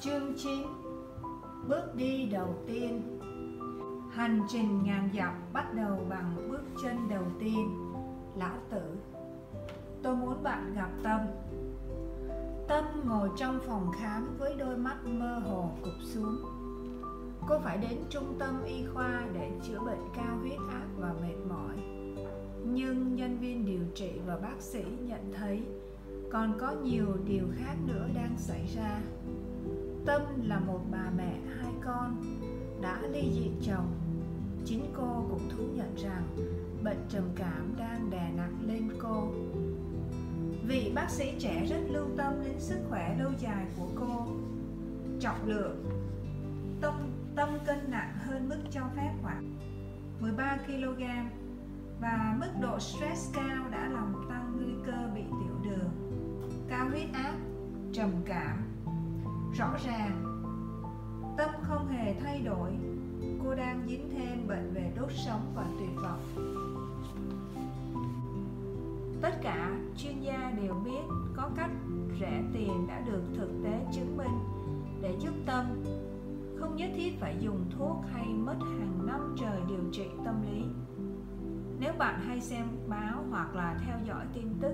Chương 9 Bước đi đầu tiên. Hành trình ngàn dặm bắt đầu bằng bước chân đầu tiên. Lão tử, Tôi muốn bạn gặp Tâm. Tâm ngồi trong phòng khám với đôi mắt mơ hồ cụp xuống. Cô phải đến trung tâm y khoa để chữa bệnh cao huyết áp và mệt mỏi. Nhưng nhân viên điều trị và bác sĩ nhận thấy còn có nhiều điều khác nữa đang xảy ra. Tâm là một bà mẹ hai con đã ly dị chồng. Chính cô cũng thú nhận rằng bệnh trầm cảm đang đè nặng lên cô. Vị bác sĩ trẻ rất lưu tâm đến sức khỏe lâu dài của cô. Trọng lượng Tâm, tâm cân nặng hơn mức cho phép khoảng 13 kg và mức độ stress cao đã làm tăng nguy cơ bị tiểu đường, cao huyết áp, trầm cảm rõ ràng, tâm không hề thay đổi. Cô đang dính thêm bệnh về đốt sống và tuyệt vọng. Tất cả chuyên gia đều biết có cách rẻ tiền đã được thực tế chứng minh để giúp tâm không nhất thiết phải dùng thuốc hay mất hàng năm trời điều trị tâm lý. Nếu bạn hay xem báo hoặc là theo dõi tin tức,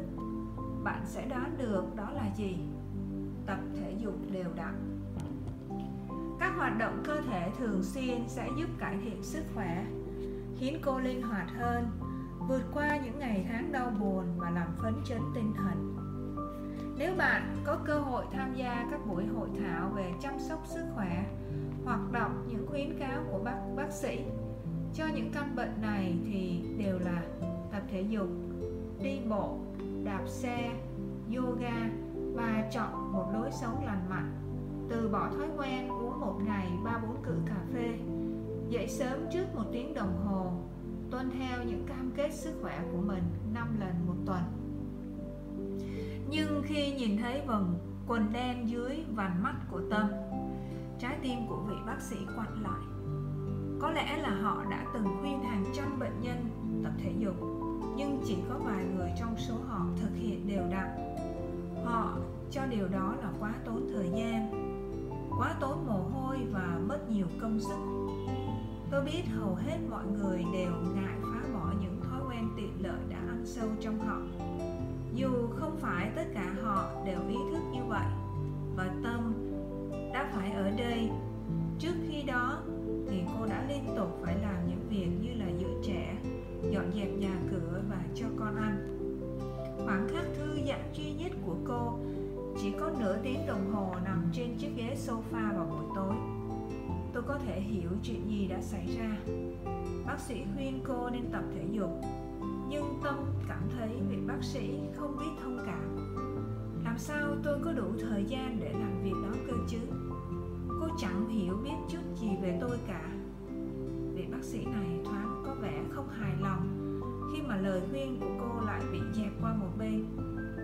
bạn sẽ đoán được đó là gì? Tập thể dục đều đặn. Các hoạt động cơ thể thường xuyên sẽ giúp cải thiện sức khỏe, khiến cô linh hoạt hơn, vượt qua những ngày tháng đau buồn và làm phấn chấn tinh thần. Nếu bạn có cơ hội tham gia các buổi hội thảo về chăm sóc sức khỏe hoặc đọc những khuyến cáo của bác bác sĩ, cho những căn bệnh này thì đều là tập thể dục, đi bộ, đạp xe, yoga và chọn một lối sống lành mạnh. Từ bỏ thói quen uống một ngày ba bốn cự cà phê, dậy sớm trước một tiếng đồng hồ, tuân theo những cam kết sức khỏe của mình 5 lần một tuần. Nhưng khi nhìn thấy vầng quần đen dưới vành mắt của tâm, trái tim của vị bác sĩ quặn lại. Có lẽ là họ đã từng khuyên hàng trăm bệnh nhân tập thể dục, nhưng chỉ có vài người trong số họ thực hiện đều đặn. Họ cho điều đó là quá tốn thời gian, quá tốn mồ hôi và mất nhiều công sức. Tôi biết hầu hết mọi người đều ngại phá bỏ những thói quen tiện lợi đã ăn sâu trong họ. Dù không phải tất cả họ đều ý thức như vậy, và tâm đã phải ở đây. Trước khi đó, thì cô đã liên tục phải làm những việc như là giữ trẻ, dọn dẹp nhà cửa và cho con ăn. Khoảng khắc thư giãn duy nhất của cô chỉ có nửa tiếng đồng hồ nằm trên chiếc ghế sofa vào buổi tối. Tôi có thể hiểu chuyện gì đã xảy ra. Bác sĩ khuyên cô nên tập thể dục, nhưng tâm cảm thấy vị bác sĩ không biết thông cảm. Làm sao tôi có đủ thời gian để làm việc đó cơ chứ? Cô chẳng hiểu biết chút gì về tôi cả. Vị bác sĩ này thoáng có vẻ không hài lòng khi mà lời khuyên của cô lại bị dẹp qua một bên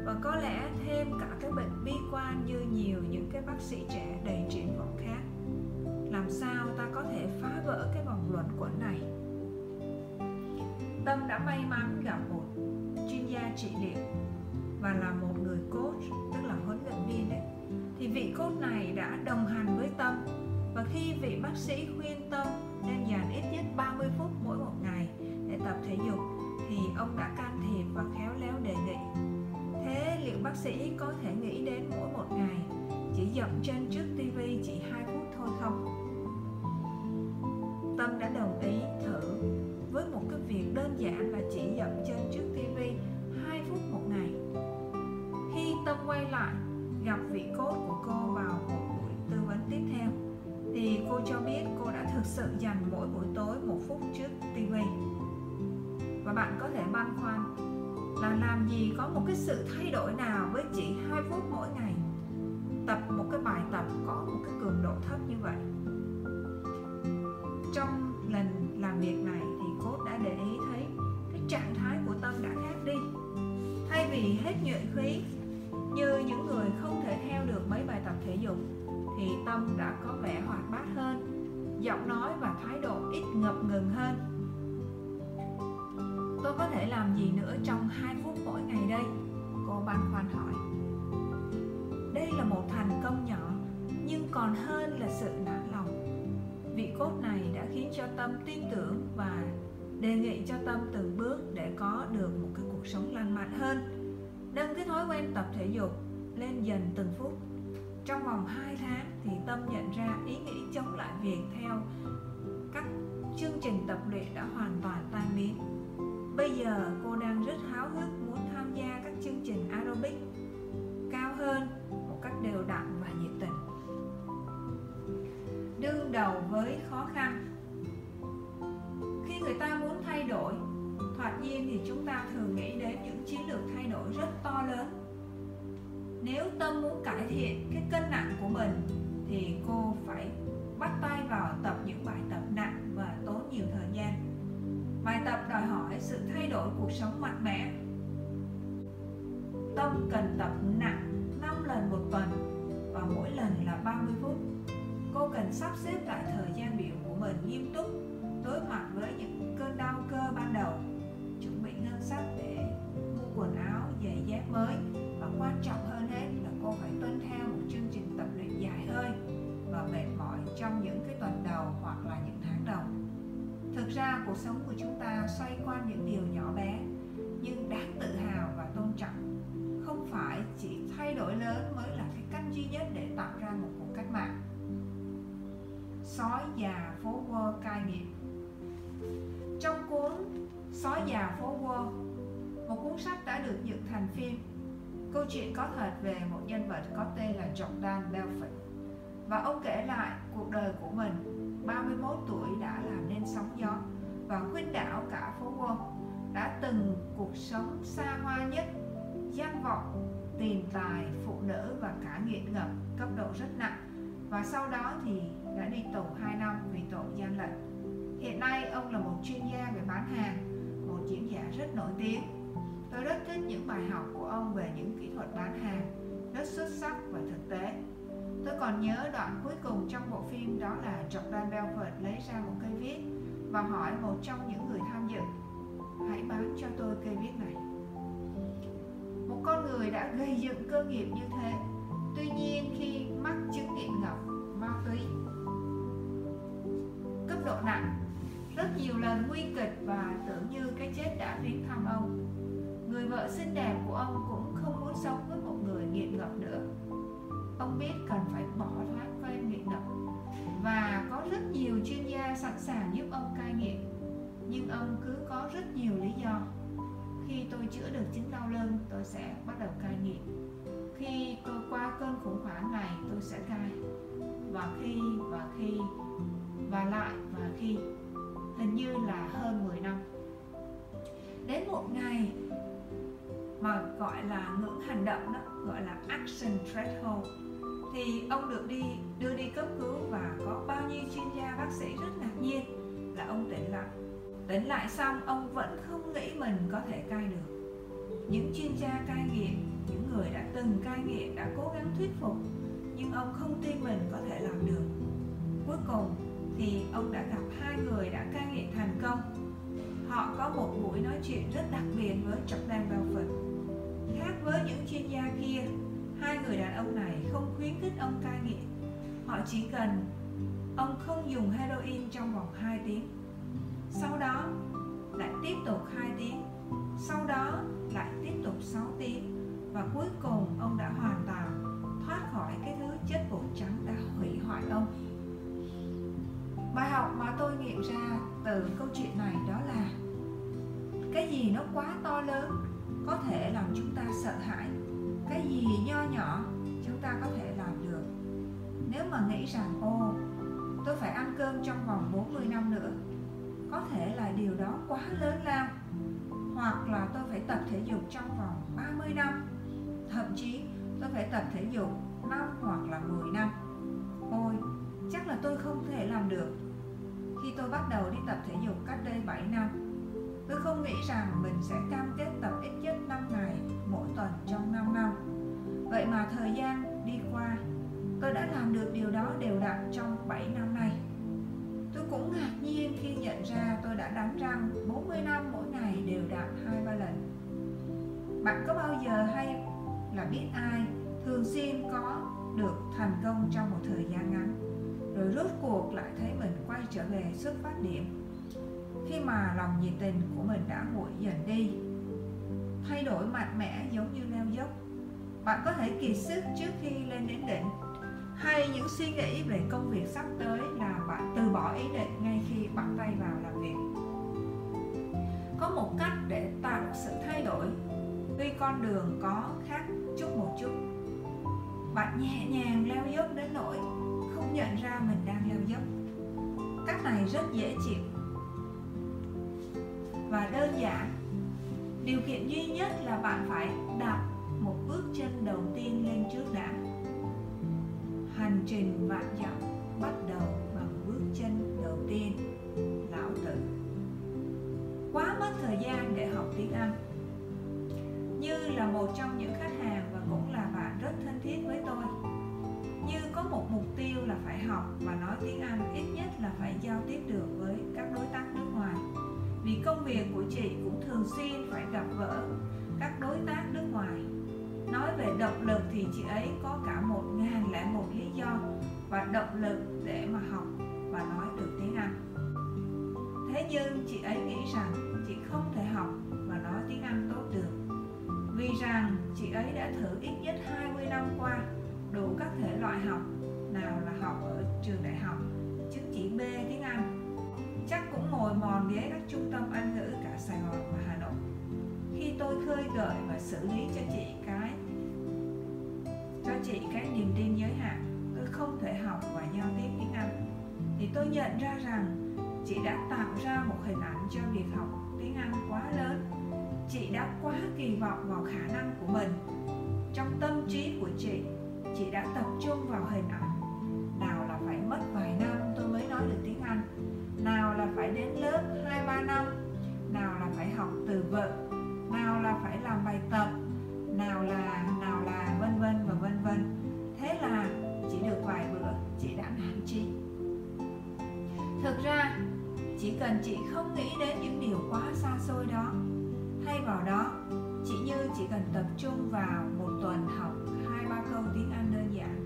và có lẽ thêm cả cái bệnh bi quan như nhiều những cái bác sĩ trẻ đầy triển vọng khác. Làm sao ta có thể phá vỡ cái vòng luẩn quẩn này? Tâm đã may mắn gặp một chuyên gia trị liệu và là một người coach, tức là huấn luyện viên đấy. Thì vị coach này đã đồng hành với tâm. Và khi vị bác sĩ khuyên tâm nên dành ít nhất 30 phút mỗi một ngày để tập thể dục, thì ông đã can thiệp và khéo léo đề nghị thế liệu bác sĩ có thể nghĩ đến mỗi một ngày chỉ dậm chân trước tivi chỉ 2 phút thôi không? Tâm đã đồng ý thử với một cái việc đơn giản là chỉ dậm chân trước tivi 2 phút một ngày. Khi tâm quay lại, gặp vị cốt của cô vào một buổi tư vấn tiếp theo, thì cô cho biết cô đã thực sự dành mỗi buổi tối một phút trước tivi và bạn có thể băn khoăn là làm gì có một cái sự thay đổi nào với chỉ 2 phút mỗi ngày? Tập một cái bài tập có một cái cường độ thấp như vậy. Trong lần làm việc này thì cốt đã để ý thấy cái trạng thái của tâm đã khác đi. Thay vì hết nhuệ khí như những người không thể theo được mấy bài tập thể dục, thì tâm đã có vẻ hoạt bát hơn, giọng nói và thái độ ít ngập ngừng hơn tôi có thể làm gì nữa trong 2 phút mỗi ngày đây? Cô băn khoăn hỏi. Đây là một thành công nhỏ, nhưng còn hơn là sự nản lòng. Vị cốt này đã khiến cho tâm tin tưởng và đề nghị cho tâm từng bước để có được một cái cuộc sống lành mạnh hơn, nâng cái thói quen tập thể dục lên dần từng phút. Trong vòng 2 tháng thì tâm nhận ra ý nghĩ chống lại việc theo các chương trình tập luyện đã hoàn toàn tan biến bây giờ cô đang rất háo hức muốn tham gia các chương trình aerobic cao hơn một cách đều đặn và nhiệt tình. Đương đầu với khó khăn. Khi người ta muốn thay đổi, thoạt nhiên thì chúng ta thường nghĩ đến những chiến lược thay đổi rất to lớn. Nếu tâm muốn cải thiện cái cân nặng của mình, thì cô phải bắt tay vào tập những bài tập nặng và tốn nhiều thời gian bài tập đòi hỏi sự thay đổi cuộc sống mạnh mẽ. Tâm cần tập nặng 5 lần một tuần và mỗi lần là 30 phút. Cô cần sắp xếp lại thời gian biểu của mình nghiêm túc, đối mặt với những cơn đau cơ ban đầu. Chuẩn bị ngân sách để mua quần áo, giày dép mới và quan trọng hơn hết là cô phải tuân theo một chương trình tập luyện dài hơi và mệt mỏi trong những cái tuần đầu hoặc là những tháng đầu thực ra cuộc sống của chúng ta xoay quanh những điều nhỏ bé, nhưng đáng tự hào và tôn trọng. Không phải chỉ thay đổi lớn mới là cái cách duy nhất để tạo ra một cuộc cách mạng. Sói già phố quơ cai nghiện. Trong cuốn sói già phố quơ, một cuốn sách đã được dựng thành phim. Câu chuyện có thật về một nhân vật có tên là Jordan Belfort. Và ông kể lại cuộc đời của mình 31 tuổi đã làm nên sóng gió và khuyên đảo cả phố Wall đã từng cuộc sống xa hoa nhất gian vọng, tiền tài, phụ nữ và cả nghiện ngập cấp độ rất nặng. Và sau đó thì đã đi tù 2 năm vì tội gian lận. Hiện nay ông là một chuyên gia về bán hàng, một diễn giả rất nổi tiếng. Tôi rất thích những bài học của ông về những kỹ thuật bán hàng, rất xuất sắc và thực tế. Tôi còn nhớ đoạn cuối cùng trong bộ phim đó là Jordan Belfort lấy ra một cây viết và hỏi một trong những người tham dự Hãy bán cho tôi cây viết này. Một con người đã gây dựng cơ nghiệp như thế. Tuy nhiên khi mắc chứng nghiện ngập, ma túy cấp độ nặng rất nhiều lần nguy kịch và tưởng như cái chết đã viếng thăm ông. Người vợ xinh đẹp của ông cũng không muốn sống với một người nghiện ngập nữa ông biết cần phải bỏ thoát quen nghiện ngập và có rất nhiều chuyên gia sẵn sàng giúp ông cai nghiện. Nhưng ông cứ có rất nhiều lý do. Khi tôi chữa được chứng đau lưng, tôi sẽ bắt đầu cai nghiện. Khi tôi qua cơn khủng hoảng này, tôi sẽ cai. Và khi và khi, và lại, và khi. Hình như là hơn 10 năm. Đến một ngày mà gọi là ngưỡng hành động đó, gọi là action threshold thì ông được đi, đưa đi cấp cứu và có bao nhiêu chuyên gia bác sĩ rất ngạc nhiên là ông tỉnh lại. Tỉnh lại xong, ông vẫn không nghĩ mình có thể cai được. Những chuyên gia cai nghiện, những người đã từng cai nghiện đã cố gắng thuyết phục, nhưng ông không tin mình có thể làm được. Cuối cùng thì ông đã gặp hai người đã cai nghiện thành công. Họ có một buổi nói chuyện rất đặc biệt với Jordan Belfort. Khác với những chuyên gia kia hai người đàn ông này không khuyến khích ông cai nghiện. Họ chỉ cần ông không dùng heroin trong vòng 2 tiếng. Sau đó lại tiếp tục 2 tiếng. Sau đó lại tiếp tục 6 tiếng. Và cuối cùng ông đã hoàn toàn thoát khỏi cái thứ chất bột trắng đã hủy hoại ông. Bài học mà tôi nghiệm ra từ câu chuyện này đó là cái gì nó quá to lớn có thể làm chúng ta sợ hãi cái gì nho nhỏ chúng ta có thể làm được. Nếu mà nghĩ rằng ô tôi phải ăn cơm trong vòng 40 năm nữa, có thể là điều đó quá lớn lao. Hoặc là tôi phải tập thể dục trong vòng 30 năm, thậm chí tôi phải tập thể dục 5 hoặc là 10 năm. Ôi, chắc là tôi không thể làm được. Khi tôi bắt đầu đi tập thể dục cách đây 7 năm, tôi không nghĩ rằng mình sẽ cam kết tập ít nhất 5 ngày mỗi tuần trong 5 năm vậy mà thời gian đi qua, tôi đã làm được điều đó đều đặn trong 7 năm nay. Tôi cũng ngạc nhiên khi nhận ra tôi đã đánh răng 40 năm mỗi ngày đều đặn hai ba lần. Bạn có bao giờ hay là biết ai thường xuyên có được thành công trong một thời gian ngắn, rồi rốt cuộc lại thấy mình quay trở về xuất phát điểm? Khi mà lòng nhiệt tình của mình đã nguội dần đi thay đổi mạnh mẽ giống như leo dốc bạn có thể kiệt sức trước khi lên đến đỉnh. Hay những suy nghĩ về công việc sắp tới là bạn từ bỏ ý định ngay khi bắt tay vào làm việc. Có một cách để tạo sự thay đổi. Tuy con đường có khác chút một chút, bạn nhẹ nhàng leo dốc đến nỗi không nhận ra mình đang leo dốc. Cách này rất dễ chịu và đơn giản điều kiện duy nhất là bạn phải đặt một bước chân đầu tiên lên trước đã. Hành trình vạn dặm bắt đầu bằng bước chân đầu tiên, lão tử. Quá mất thời gian để học tiếng anh. Như là một trong những khách hàng và cũng là bạn rất thân thiết với tôi. Như có một mục tiêu là phải học và nói tiếng anh, ít nhất là phải giao tiếp được với các đối tác nước ngoài vì công việc của chị cũng thường xuyên phải gặp gỡ các đối tác nước ngoài. Nói về động lực thì chị ấy có cả một ngàn lẻ một lý do và động lực để mà học và nói được tiếng Anh. Thế nhưng chị ấy nghĩ rằng chị không thể học và nói tiếng Anh tốt được. Vì rằng chị ấy đã thử ít nhất 20 năm qua đủ các thể loại học, nào là học ở trường đại học, chứng chỉ B tiếng Anh chắc cũng ngồi mòn ghế các trung tâm Anh ngữ cả Sài Gòn và Hà Nội. Khi tôi khơi gợi và xử lý cho chị cái, cho chị cái niềm tin giới hạn, tôi không thể học và giao tiếp tiếng Anh, thì tôi nhận ra rằng chị đã tạo ra một hình ảnh cho việc học tiếng Anh quá lớn. Chị đã quá kỳ vọng vào khả năng của mình. Trong tâm trí của chị chị đã tập trung vào hình ảnh phải đến lớp 2-3 năm. Nào là phải học từ vựng, nào là phải làm bài tập, nào là nào là vân vân và vân vân. Thế là chỉ được vài bữa, chị đã nản chi thực ra, chỉ cần chị không nghĩ đến những điều quá xa xôi đó. Thay vào đó, chị như chỉ cần tập trung vào một tuần học hai, ba câu tiếng anh đơn giản.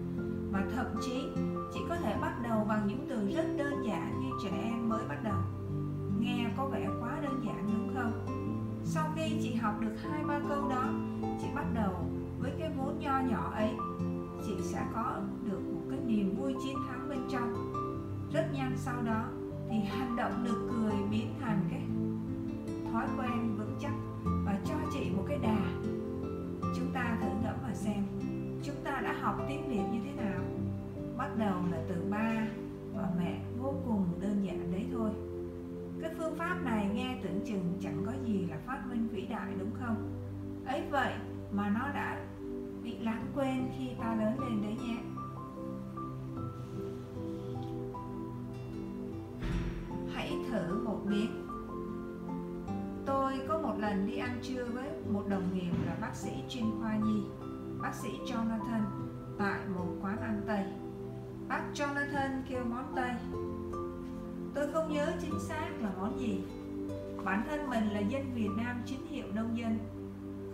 Mà thậm chí chỉ có thể bắt đầu bằng những từ rất đơn giản như trẻ em mới bắt đầu. Nghe có vẻ quá đơn giản đúng không? Sau khi chị học được hai ba câu đó, chị bắt đầu với cái vốn nho nhỏ ấy. Chị sẽ có được một cái niềm vui chiến thắng bên trong. Rất nhanh sau đó thì hành động nực cười biến thành cái thói quen vững chắc và cho chị một cái đà. Chúng ta thử ngẫm và xem, chúng ta đã học tiếng việt như thế nào? Bắt đầu là từ ba và mẹ vô cùng đơn giản đấy thôi. Cái phương pháp này nghe tưởng chừng chẳng có gì là phát minh vĩ đại, đúng không? Ấy vậy mà nó đã bị lãng quên khi ta lớn lên đấy nhé. Hãy thử một miếng. Tôi có một lần đi ăn trưa với một đồng nghiệp là bác sĩ chuyên khoa nhi, bác sĩ Jonathan, tại một quán ăn Tây bác Jonathan kêu món Tây tôi không nhớ chính xác là món gì. Bản thân mình là dân Việt Nam chính hiệu nông dân.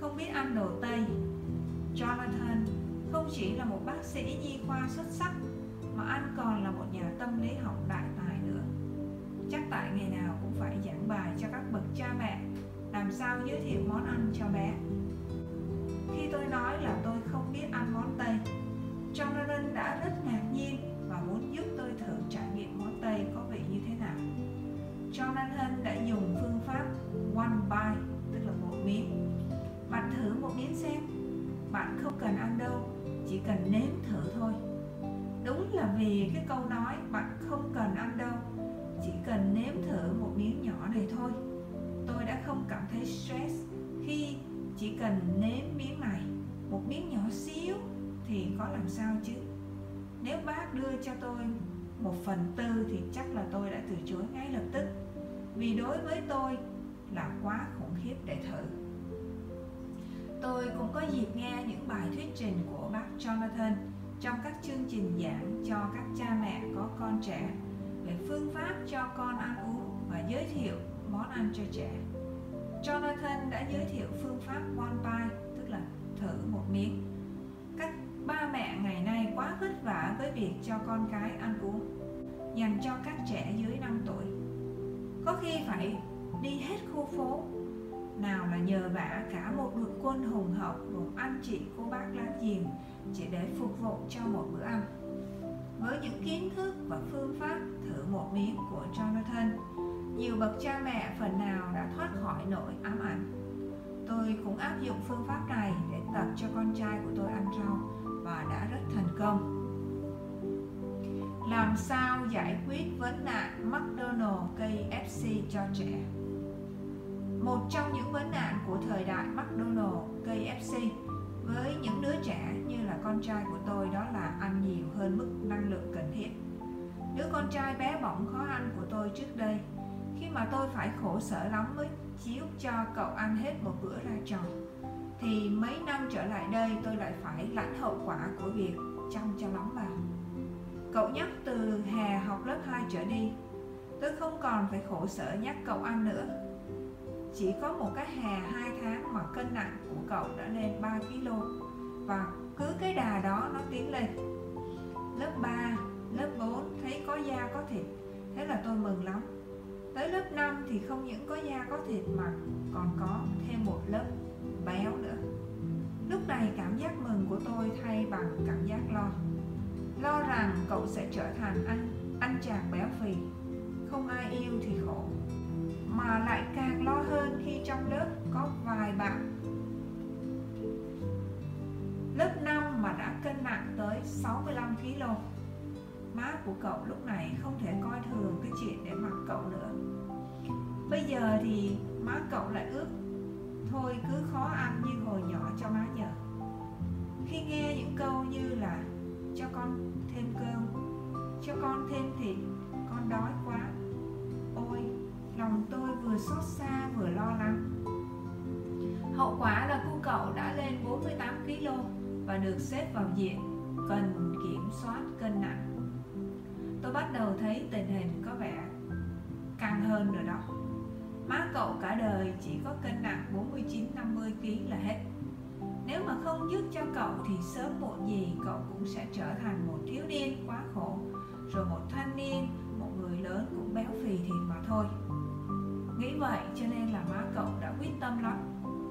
Không biết ăn đồ Tây. Jonathan không chỉ là một bác sĩ nhi khoa xuất sắc, mà anh còn là một nhà tâm lý học đại tài nữa. Chắc tại ngày nào cũng phải giảng bài cho các bậc cha mẹ, làm sao giới thiệu món ăn cho bé. Khi tôi nói là tôi không biết ăn món Tây Jonathan đã rất ngạc nhiên và muốn giúp tôi thử trải nghiệm món Tây có vị như thế nào. Jonathan đã dùng phương pháp one bite, tức là một miếng. Bạn thử một miếng xem. Bạn không cần ăn đâu, chỉ cần nếm thử thôi. Đúng là vì cái câu nói bạn không cần ăn đâu, chỉ cần nếm thử một miếng nhỏ này thôi. Tôi đã không cảm thấy stress khi chỉ cần nếm miếng này. Một miếng nhỏ xíu thì có làm sao chứ nếu bác đưa cho tôi một phần tư thì chắc là tôi đã từ chối ngay lập tức vì đối với tôi là quá khủng khiếp để thử tôi cũng có dịp nghe những bài thuyết trình của bác Jonathan trong các chương trình giảng cho các cha mẹ có con trẻ, về phương pháp cho con ăn uống và giới thiệu món ăn cho trẻ. Jonathan đã giới thiệu phương pháp one bite, tức là thử một miếng. Ba mẹ ngày nay quá vất vả với việc cho con cái ăn uống, dành cho các trẻ dưới 5 tuổi. Có khi phải đi hết khu phố. Nào là nhờ vả cả một đội quân hùng hậu gồm anh chị cô bác láng giềng chỉ để phục vụ cho một bữa ăn. Với những kiến thức và phương pháp thử một miếng của Jonathan, nhiều bậc cha mẹ phần nào đã thoát khỏi nỗi ám ảnh. Tôi cũng áp dụng phương pháp này để tập cho con trai của tôi ăn rau và đã rất thành công. Làm sao giải quyết vấn nạn McDonald KFC cho trẻ? Một trong những vấn nạn của thời đại McDonald KFC với những đứa trẻ như là con trai của tôi đó là ăn nhiều hơn mức năng lượng cần thiết. Đứa con trai bé bỏng khó ăn của tôi trước đây, khi mà tôi phải khổ sở lắm mới chiếu cho cậu ăn hết một bữa ra tròn thì mấy năm trở lại đây tôi lại phải lãnh hậu quả của việc chăm cho lắm vào cậu nhắc từ hè học lớp 2 trở đi tôi không còn phải khổ sở nhắc cậu ăn nữa. Chỉ có một cái hè 2 tháng mà cân nặng của cậu đã lên 3 kg và cứ cái đà đó nó tiến lên. Lớp 3, lớp 4 thấy có da có thịt thế là tôi mừng lắm. Tới lớp 5 thì không những có da có thịt mà còn có thêm một lớp béo nữa. Lúc này cảm giác mừng của tôi thay bằng cảm giác lo. Lo rằng cậu sẽ trở thành anh anh chàng béo phì. Không ai yêu thì khổ, mà lại càng lo hơn khi trong lớp có vài bạn. Lớp 5 mà đã cân nặng tới 65 kg má của cậu lúc này không thể coi thường cái chuyện để mặc cậu nữa. Bây giờ thì má cậu lại ước thôi cứ khó ăn như hồi nhỏ cho má nhờ. Khi nghe những câu như là, cho con thêm cơm, cho con thêm thịt, con đói quá. Ôi, lòng tôi vừa xót xa vừa lo lắng. Hậu quả là cô cậu đã lên 48 kg và được xếp vào diện cần kiểm soát cân nặng. Tôi bắt đầu thấy tình hình có vẻ căng hơn rồi đó má cậu cả đời chỉ có cân nặng 49-50 kg là hết. Nếu mà không giúp cho cậu thì sớm muộn gì cậu cũng sẽ trở thành một thiếu niên quá khổ. Rồi một thanh niên, một người lớn cũng béo phì thì mà thôi. Nghĩ vậy cho nên là má cậu đã quyết tâm lắm.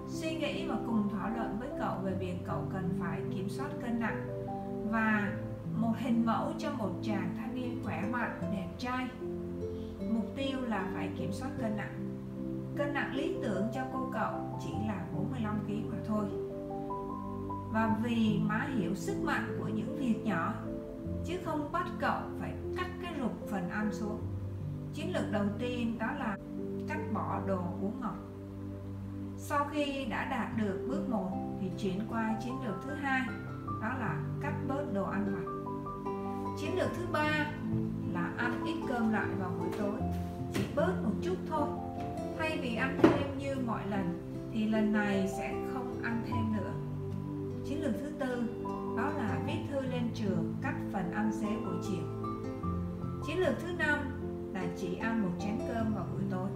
Suy nghĩ và cùng thảo luận với cậu về việc cậu cần phải kiểm soát cân nặng và một hình mẫu cho một chàng thanh niên khỏe mạnh, đẹp trai. Mục tiêu là phải kiểm soát cân nặng cân nặng lý tưởng cho cô cậu chỉ là 45 kg mà thôi. Và vì má hiểu sức mạnh của những việc nhỏ, chứ không bắt cậu phải cắt cái rụt phần ăn xuống. Chiến lược đầu tiên đó là cắt bỏ đồ uống ngọt. Sau khi đã đạt được bước 1 thì chuyển qua chiến lược thứ hai, đó là cắt bớt đồ ăn vặt. Chiến lược thứ ba là ăn ít cơm lại vào buổi tối, chỉ bớt một chút thôi thay vì ăn thêm như mọi lần, thì lần này sẽ không ăn thêm nữa. Chiến lược thứ tư, đó là viết thư lên trường cắt phần ăn xế buổi chiều. Chiến lược thứ năm là chỉ ăn một chén cơm vào buổi tối.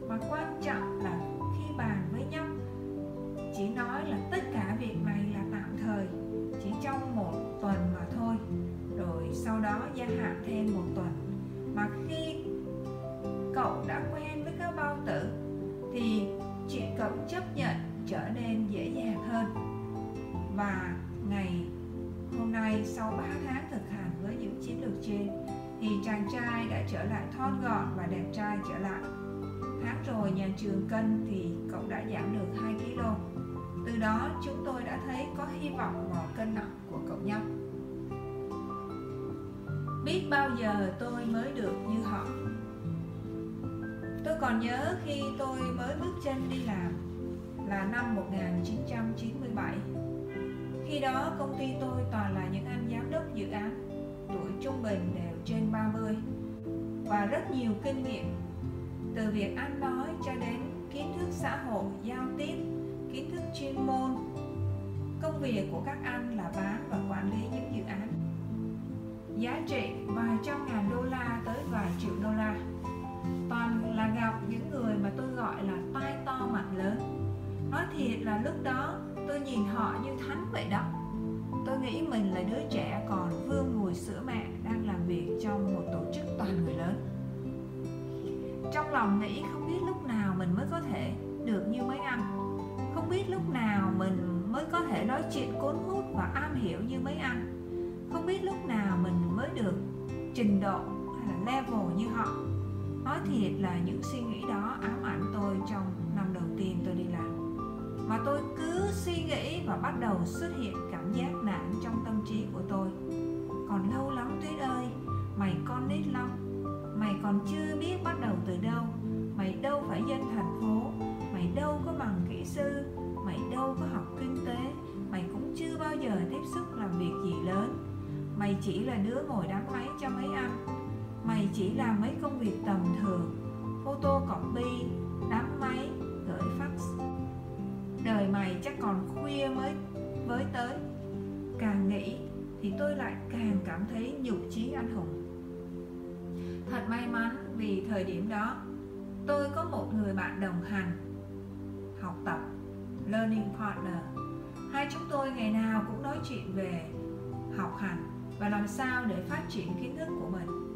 Và quan trọng là khi bàn với nhau, chỉ nói là tất cả việc này là tạm thời, chỉ trong một tuần mà thôi. Rồi sau đó gia hạn thêm một tuần. Mà khi cậu đã quen với các bao tử, thì chuyện cậu chấp nhận trở nên dễ dàng hơn. Và ngày hôm nay sau 3 tháng thực hành với những chiến lược trên, thì chàng trai đã trở lại thon gọn và đẹp trai trở lại. Tháng rồi nhà trường cân thì cậu đã giảm được 2 kg từ đó chúng tôi đã thấy có hy vọng vào cân nặng của cậu nhóc biết bao giờ tôi mới được như họ? Tôi còn nhớ khi tôi mới bước chân đi làm là năm 1997 khi đó, công ty tôi toàn là những anh giám đốc dự án, tuổi trung bình đều trên 30 và rất nhiều kinh nghiệm, từ việc ăn nói cho đến kiến thức xã hội, giao tiếp, kiến thức chuyên môn. Công việc của các anh là bán và quản lý những dự án giá trị vài trăm ngàn đô la tới vài triệu đô la toàn là gặp những người mà tôi gọi là tai to mặt lớn. Nói thiệt là lúc đó tôi nhìn họ như thánh vậy đó. Tôi nghĩ mình là đứa trẻ còn vương mùi sữa mẹ đang làm việc trong một tổ chức toàn người lớn. Trong lòng nghĩ không biết lúc nào mình mới có thể được như mấy anh. Không biết lúc nào mình mới có thể nói chuyện cuốn hút và am hiểu như mấy anh. Không biết lúc nào mình mới được trình độ hay là level như họ nói thiệt là những suy nghĩ đó ám ảnh tôi trong năm đầu tiên tôi đi làm. Mà tôi cứ suy nghĩ và bắt đầu xuất hiện cảm giác nản trong tâm trí của tôi. Còn lâu lắm tuyết ơi, mày con nít lắm. Mày còn chưa biết bắt đầu từ đâu. Mày đâu phải dân thành phố. Mày đâu có bằng kỹ sư. Mày đâu có học kinh tế. Mày cũng chưa bao giờ tiếp xúc làm việc gì lớn. Mày chỉ là đứa ngồi đám máy cho mấy anh mày chỉ làm mấy công việc tầm thường. Photo, copy, đám máy gửi fax. Đời mày chắc còn khuya mới với tới. Càng nghĩ thì tôi lại càng cảm thấy nhục chí anh hùng. Thật may mắn vì thời điểm đó tôi có một người bạn đồng hành. Học tập learning partner. Hai chúng tôi ngày nào cũng nói chuyện về học hành và làm sao để phát triển kiến thức của mình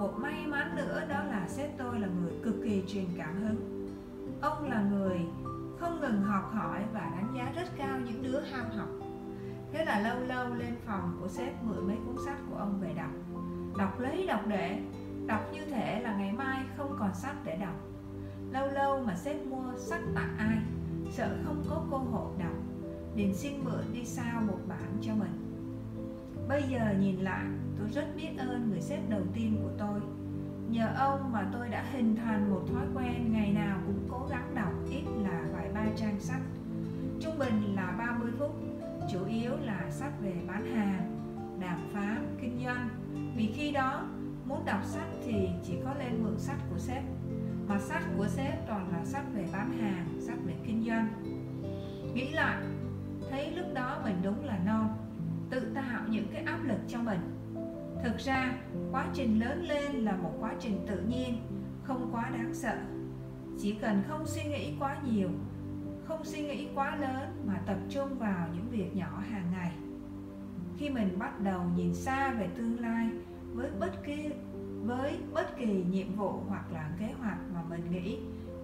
một may mắn nữa đó là sếp tôi là người cực kỳ truyền cảm hứng. Ông là người không ngừng học hỏi và đánh giá rất cao những đứa ham học. Thế là lâu lâu lên phòng của sếp mượn mấy cuốn sách của ông về đọc. Đọc lấy đọc để, đọc như thể là ngày mai không còn sách để đọc. Lâu lâu mà sếp mua sách tặng ai, sợ không có cơ hội đọc, liền xin mượn đi sao một bản cho mình bây giờ nhìn lại, tôi rất biết ơn người sếp đầu tiên của tôi. Nhờ ông mà tôi đã hình thành một thói quen ngày nào cũng cố gắng đọc ít là vài ba trang sách. Trung bình là 30 phút, chủ yếu là sách về bán hàng, đàm phán, kinh doanh. Vì khi đó, muốn đọc sách thì chỉ có lên mượn sách của sếp. Mà sách của sếp toàn là sách về bán hàng, sách về kinh doanh. Nghĩ lại, thấy lúc đó mình đúng là non tự tạo những cái áp lực cho mình. Thực ra, quá trình lớn lên là một quá trình tự nhiên, không quá đáng sợ. Chỉ cần không suy nghĩ quá nhiều, không suy nghĩ quá lớn mà tập trung vào những việc nhỏ hàng ngày. Khi mình bắt đầu nhìn xa về tương lai với bất kỳ, với bất kỳ nhiệm vụ hoặc là kế hoạch mà mình nghĩ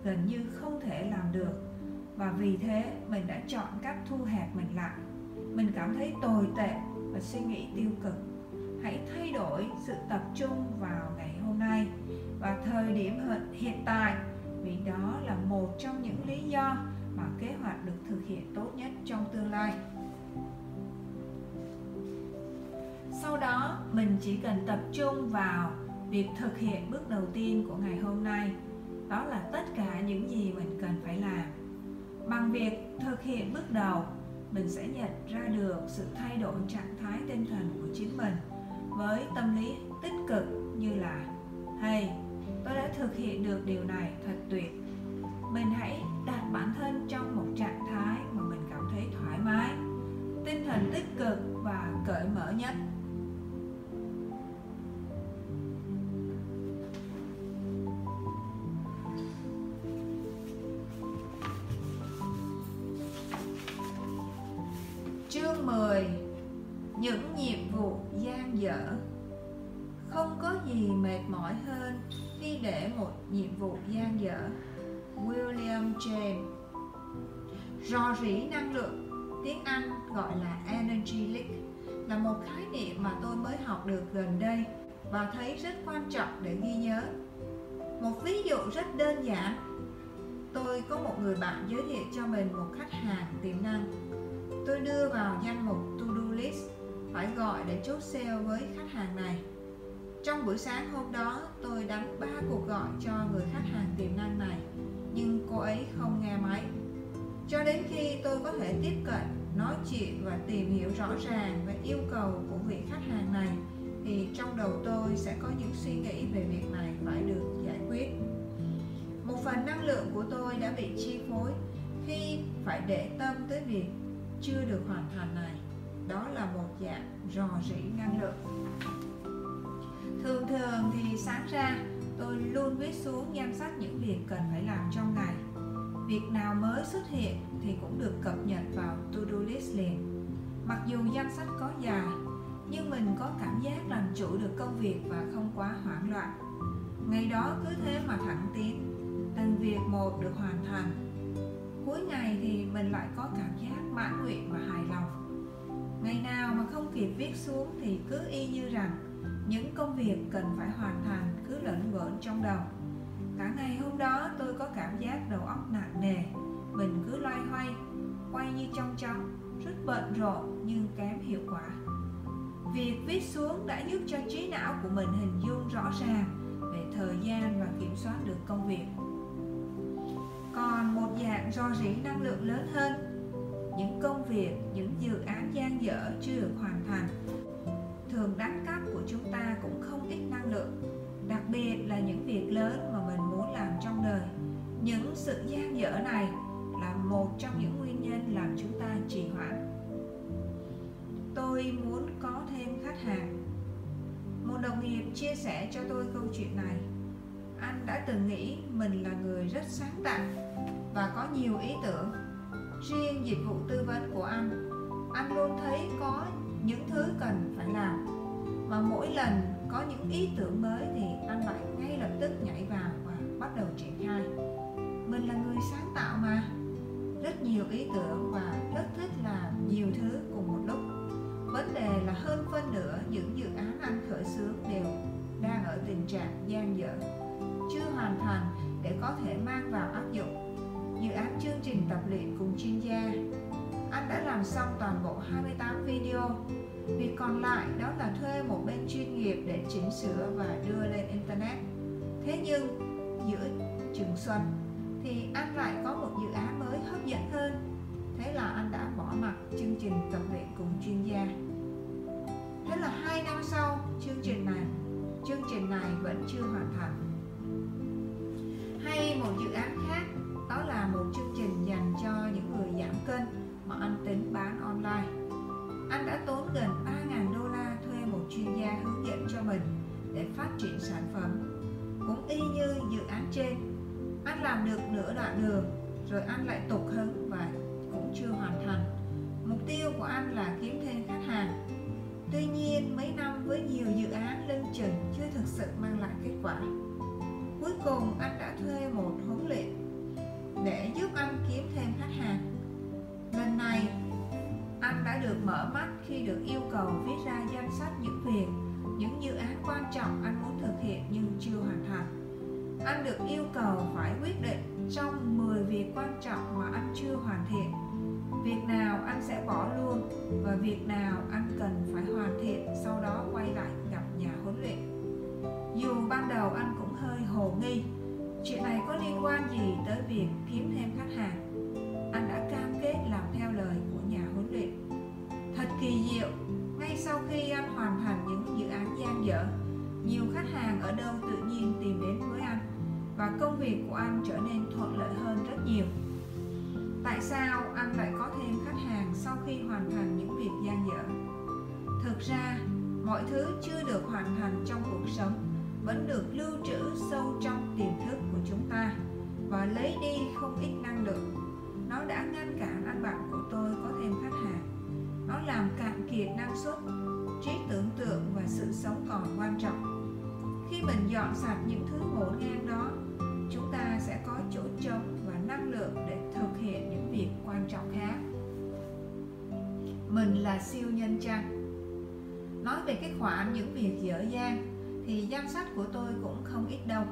gần như không thể làm được, và vì thế mình đã chọn cách thu hẹp mình lại mình cảm thấy tồi tệ và suy nghĩ tiêu cực. Hãy thay đổi sự tập trung vào ngày hôm nay và thời điểm hiện tại, vì đó là một trong những lý do mà kế hoạch được thực hiện tốt nhất trong tương lai. Sau đó, mình chỉ cần tập trung vào việc thực hiện bước đầu tiên của ngày hôm nay. Đó là tất cả những gì mình cần phải làm. Bằng việc thực hiện bước đầu mình sẽ nhận ra được sự thay đổi trạng thái tinh thần của chính mình với tâm lý tích cực như là, hey, tôi đã thực hiện được điều này thật tuyệt. Mình hãy đặt bản thân trong một trạng thái mà mình cảm thấy thoải mái, tinh thần tích cực và cởi mở nhất. Nhiệm vụ gian dở William James Rò rỉ năng lượng, Tiếng Anh gọi là Energy Leak, là một khái niệm mà tôi mới học được gần đây và thấy rất quan trọng để ghi nhớ. Một ví dụ rất đơn giản. Tôi có một người bạn giới thiệu cho mình một khách hàng tiềm năng Tôi đưa vào danh mục to-do list, phải gọi để chốt sale với khách hàng này. Trong buổi sáng hôm đó, tôi đánh 3 cuộc gọi cho người khách hàng tiềm năng này, nhưng cô ấy không nghe máy. Cho đến khi tôi có thể tiếp cận, nói chuyện và tìm hiểu rõ ràng về yêu cầu của vị khách hàng này, thì trong đầu tôi sẽ có những suy nghĩ về việc này phải được giải quyết. Một phần năng lượng của tôi đã bị chi phối khi phải để tâm tới việc chưa được hoàn thành này đó là một dạng rò rỉ năng lượng thường thường thì sáng ra, tôi luôn viết xuống danh sách những việc cần phải làm trong ngày. Việc nào mới xuất hiện thì cũng được cập nhật vào to-do list liền. Mặc dù danh sách có dài, nhưng mình có cảm giác làm chủ được công việc và không quá hoảng loạn. Ngày đó cứ thế mà thẳng tiến, từng việc một được hoàn thành. Cuối ngày thì mình lại có cảm giác mãn nguyện và hài lòng. Ngày nào mà không kịp viết xuống thì cứ y như rằng những công việc cần phải hoàn thành cứ lẫn vỡn trong đầu. Cả ngày hôm đó tôi có cảm giác đầu óc nặng nề, mình cứ loay hoay, quay như trong trong rất bận rộn nhưng kém hiệu quả. Việc viết xuống đã giúp cho trí não của mình hình dung rõ ràng về thời gian và kiểm soát được công việc. Còn một dạng do rỉ năng lượng lớn hơn, những công việc, những dự án gian dở chưa được hoàn thành, thường đánh cắp chúng ta cũng không ít năng lượng đặc biệt là những việc lớn mà mình muốn làm trong đời. Những sự gian dở này là một trong những nguyên nhân làm chúng ta trì hoãn. Tôi muốn có thêm khách hàng. Một đồng nghiệp chia sẻ cho tôi câu chuyện này. Anh đã từng nghĩ mình là người rất sáng tạo và có nhiều ý tưởng. Riêng dịch vụ tư vấn của anh anh luôn thấy có những thứ cần phải làm và mỗi lần có những ý tưởng mới thì anh lại ngay lập tức nhảy vào và bắt đầu triển khai. Mình là người sáng tạo mà. Rất nhiều ý tưởng và rất thích làm nhiều thứ cùng một lúc. Vấn đề là hơn phân nửa những dự án anh khởi xướng đều đang ở tình trạng gian dở, chưa hoàn thành để có thể mang vào áp dụng. Dự án chương trình tập luyện cùng chuyên gia. Anh đã làm xong toàn bộ 28 video việc còn lại, đó là thuê một bên chuyên nghiệp để chỉnh sửa và đưa lên internet. Thế nhưng, giữa trường xuân thì anh lại có một dự án mới hấp dẫn hơn. Thế là anh đã bỏ mặt chương trình tập luyện cùng chuyên gia. Thế là hai năm sau, chương trình này, chương trình này vẫn chưa hoàn thành. Hay một dự án khác, đó là một chương trình dành cho những người giảm cân mà anh tính bán online anh đã tốn gần 3.000 đô la thuê một chuyên gia hướng dẫn cho mình để phát triển sản phẩm. Cũng y như dự án trên, anh làm được nửa đoạn đường, rồi anh lại tụt hứng và cũng chưa hoàn thành. Mục tiêu của anh là kiếm thêm khách hàng. Tuy nhiên, mấy năm với nhiều dự án lưng chừng chưa thực sự mang lại kết quả. Cuối cùng, anh đã thuê một huấn luyện để giúp anh kiếm thêm khách hàng. Lần này anh đã được mở mắt khi được yêu cầu viết ra danh sách những việc, những dự án quan trọng anh muốn thực hiện nhưng chưa hoàn thành. Anh được yêu cầu phải quyết định trong 10 việc quan trọng mà anh chưa hoàn thiện. Việc nào anh sẽ bỏ luôn và việc nào anh cần phải hoàn thiện sau đó quay lại gặp nhà huấn luyện. Dù ban đầu anh cũng hơi hồ nghi, chuyện này có liên quan gì tới việc kiếm thêm khách hàng? Anh đã cao hoàn thành những dự án gian dở. Nhiều khách hàng ở đâu tự nhiên tìm đến với anh, và công việc của anh trở nên thuận lợi hơn rất nhiều. Tại sao anh lại có thêm khách hàng sau khi hoàn thành những việc gian dở? Thực ra, mọi thứ chưa được hoàn thành trong cuộc sống vẫn được lưu trữ sâu trong tiềm thức của chúng ta và lấy đi không ít năng lượng. Nó đã ngăn cản anh bạn của tôi có thêm khách hàng. Nó làm cạn kiệt năng suất trí tưởng tượng và sự sống còn quan trọng. Khi mình dọn sạch những thứ ngổn ngang đó, chúng ta sẽ có chỗ trống và năng lượng để thực hiện những việc quan trọng khác. Mình là siêu nhân chăng? Nói về cái khoản những việc dở dang, thì danh sách của tôi cũng không ít đâu.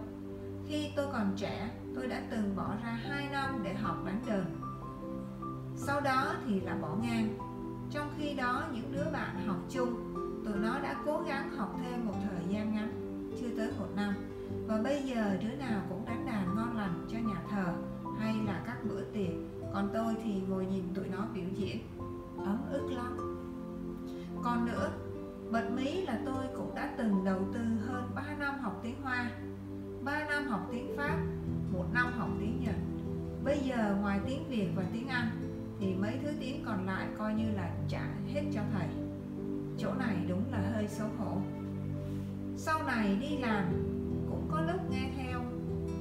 Khi tôi còn trẻ, tôi đã từng bỏ ra 2 năm để học đánh đờn. Sau đó thì là bỏ ngang. Trong khi đó, những đứa bạn học chung tụi nó đã cố gắng học thêm một thời gian ngắn, chưa tới một năm. Và bây giờ đứa nào cũng đánh đàn ngon lành cho nhà thờ hay là các bữa tiệc. Còn tôi thì ngồi nhìn tụi nó biểu diễn. Ấm ức lắm. Còn nữa, bật mí là tôi cũng đã từng đầu tư hơn 3 năm học tiếng Hoa. 3 năm học tiếng Pháp, một năm học tiếng Nhật. Bây giờ ngoài tiếng Việt và tiếng Anh thì mấy thứ tiếng còn lại coi như là trả hết cho thầy chỗ này đúng là hơi xấu hổ. Sau này đi làm cũng có lúc nghe theo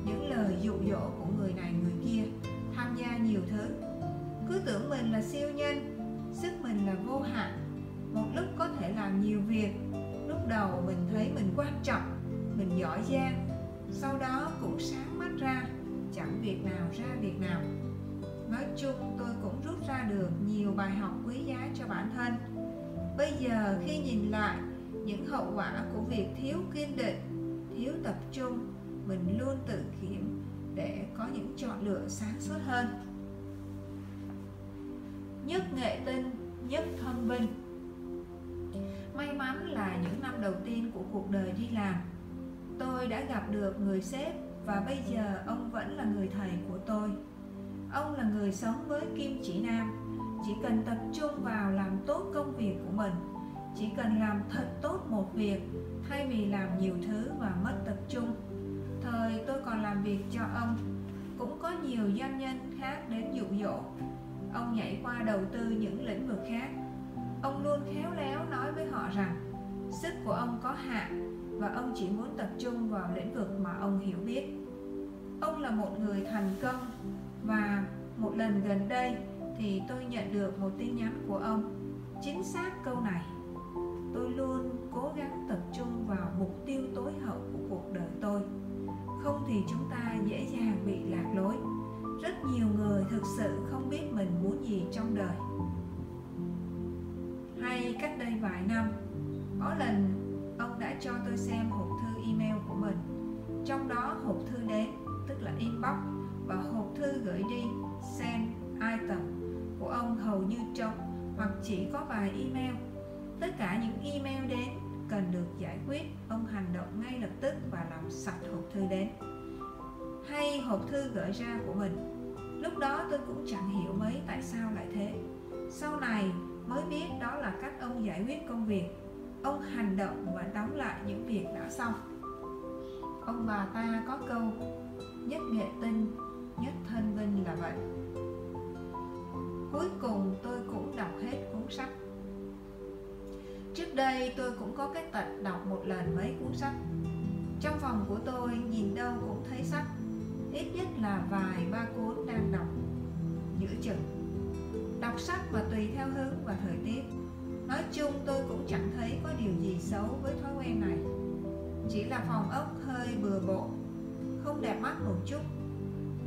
những lời dụ dỗ của người này người kia, tham gia nhiều thứ. Cứ tưởng mình là siêu nhân, sức mình là vô hạn. Một lúc có thể làm nhiều việc, lúc đầu mình thấy mình quan trọng, mình giỏi giang, sau đó cũng sáng mắt ra, chẳng việc nào ra việc nào. Nói chung tôi cũng rút ra được nhiều bài học quý giá cho bản thân bây giờ khi nhìn lại, những hậu quả của việc thiếu kiên định, thiếu tập trung, mình luôn tự kiểm để có những chọn lựa sáng suốt hơn. Nhất nghệ tinh, nhất thân vinh may mắn là những năm đầu tiên của cuộc đời đi làm, tôi đã gặp được người sếp và bây giờ ông vẫn là người thầy của tôi. Ông là người sống với kim chỉ nam chỉ cần tập trung vào làm tốt công việc của mình. Chỉ cần làm thật tốt một việc, thay vì làm nhiều thứ và mất tập trung. Thời tôi còn làm việc cho ông, cũng có nhiều doanh nhân khác đến dụ dỗ. Ông nhảy qua đầu tư những lĩnh vực khác. Ông luôn khéo léo nói với họ rằng, sức của ông có hạn và ông chỉ muốn tập trung vào lĩnh vực mà ông hiểu biết. Ông là một người thành công và một lần gần đây thì tôi nhận được một tin nhắn của ông. Chính xác câu này, tôi luôn cố gắng tập trung vào mục tiêu tối hậu của cuộc đời tôi. Không thì chúng ta dễ dàng bị lạc lối. Rất nhiều người thực sự không biết mình muốn gì trong đời. Hay cách đây vài năm, có lần ông đã cho tôi xem hộp thư email của mình. Trong đó hộp thư đến, tức là inbox, và hộp thư gửi đi, send item của ông hầu như trống hoặc chỉ có vài email. Tất cả những email đến cần được giải quyết, ông hành động ngay lập tức và làm sạch hộp thư đến. Hay hộp thư gửi ra của mình. Lúc đó tôi cũng chẳng hiểu mấy tại sao lại thế. Sau này mới biết đó là cách ông giải quyết công việc. Ông hành động và đóng lại những việc đã xong. Ông bà ta có câu, nhất nghệ tinh, nhất thân vinh là vậy cuối cùng tôi cũng đọc hết cuốn sách. Trước đây tôi cũng có cái tật đọc một lần mấy cuốn sách. Trong phòng của tôi nhìn đâu cũng thấy sách, ít nhất là vài ba cuốn đang đọc. Giữa chừng. Đọc sách mà tùy theo hướng và thời tiết. Nói chung tôi cũng chẳng thấy có điều gì xấu với thói quen này. Chỉ là phòng ốc hơi bừa bộn, không đẹp mắt một chút.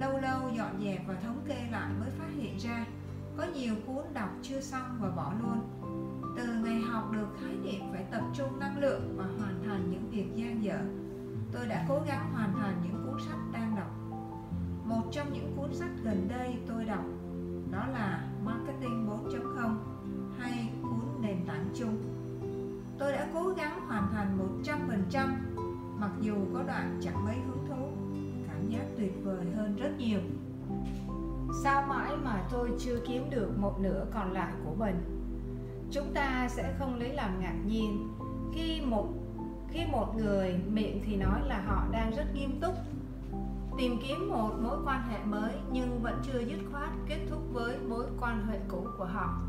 Lâu lâu dọn dẹp và thống kê lại mới phát hiện ra có nhiều cuốn đọc chưa xong và bỏ luôn. Từ ngày học được khái niệm phải tập trung năng lượng và hoàn thành những việc gian dở. Tôi đã cố gắng hoàn thành những cuốn sách đang đọc. Một trong những cuốn sách gần đây tôi đọc đó là Marketing 4.0 hay cuốn nền tảng chung. Tôi đã cố gắng hoàn thành 100% mặc dù có đoạn chẳng mấy hứng thú, cảm giác tuyệt vời hơn rất nhiều sao mãi mà tôi chưa kiếm được một nửa còn lại của mình? Chúng ta sẽ không lấy làm ngạc nhiên. Khi một khi một người miệng thì nói là họ đang rất nghiêm túc. Tìm kiếm một mối quan hệ mới nhưng vẫn chưa dứt khoát kết thúc với mối quan hệ cũ của họ.